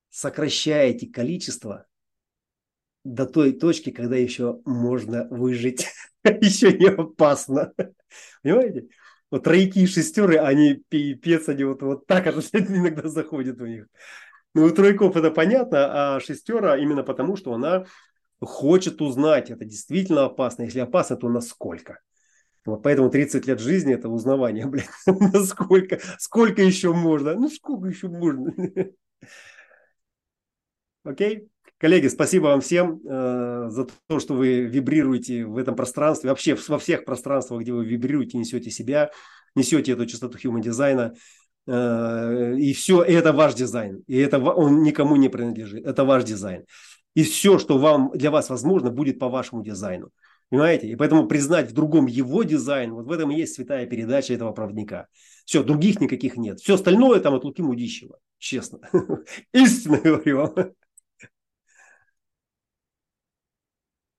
сокращаете количество до той точки, когда еще можно выжить. еще не опасно. Понимаете? Вот тройки и шестеры, они пипец, они вот, вот так иногда заходят у них. Ну, у тройков это понятно, а шестера именно потому, что она хочет узнать, это действительно опасно. Если опасно, то насколько. Вот поэтому 30 лет жизни это узнавание, блин, насколько, сколько еще можно, ну сколько еще можно. Окей? Коллеги, спасибо вам всем э, за то, что вы вибрируете в этом пространстве, вообще во всех пространствах, где вы вибрируете, несете себя, несете эту частоту human дизайна. Э, и все это ваш дизайн. И это он никому не принадлежит. Это ваш дизайн. И все, что вам, для вас возможно, будет по вашему дизайну. Понимаете? И поэтому признать в другом его дизайн, вот в этом и есть святая передача этого проводника. Все, других никаких нет. Все остальное там от Луки Мудищева. Честно. Истинно говорю вам.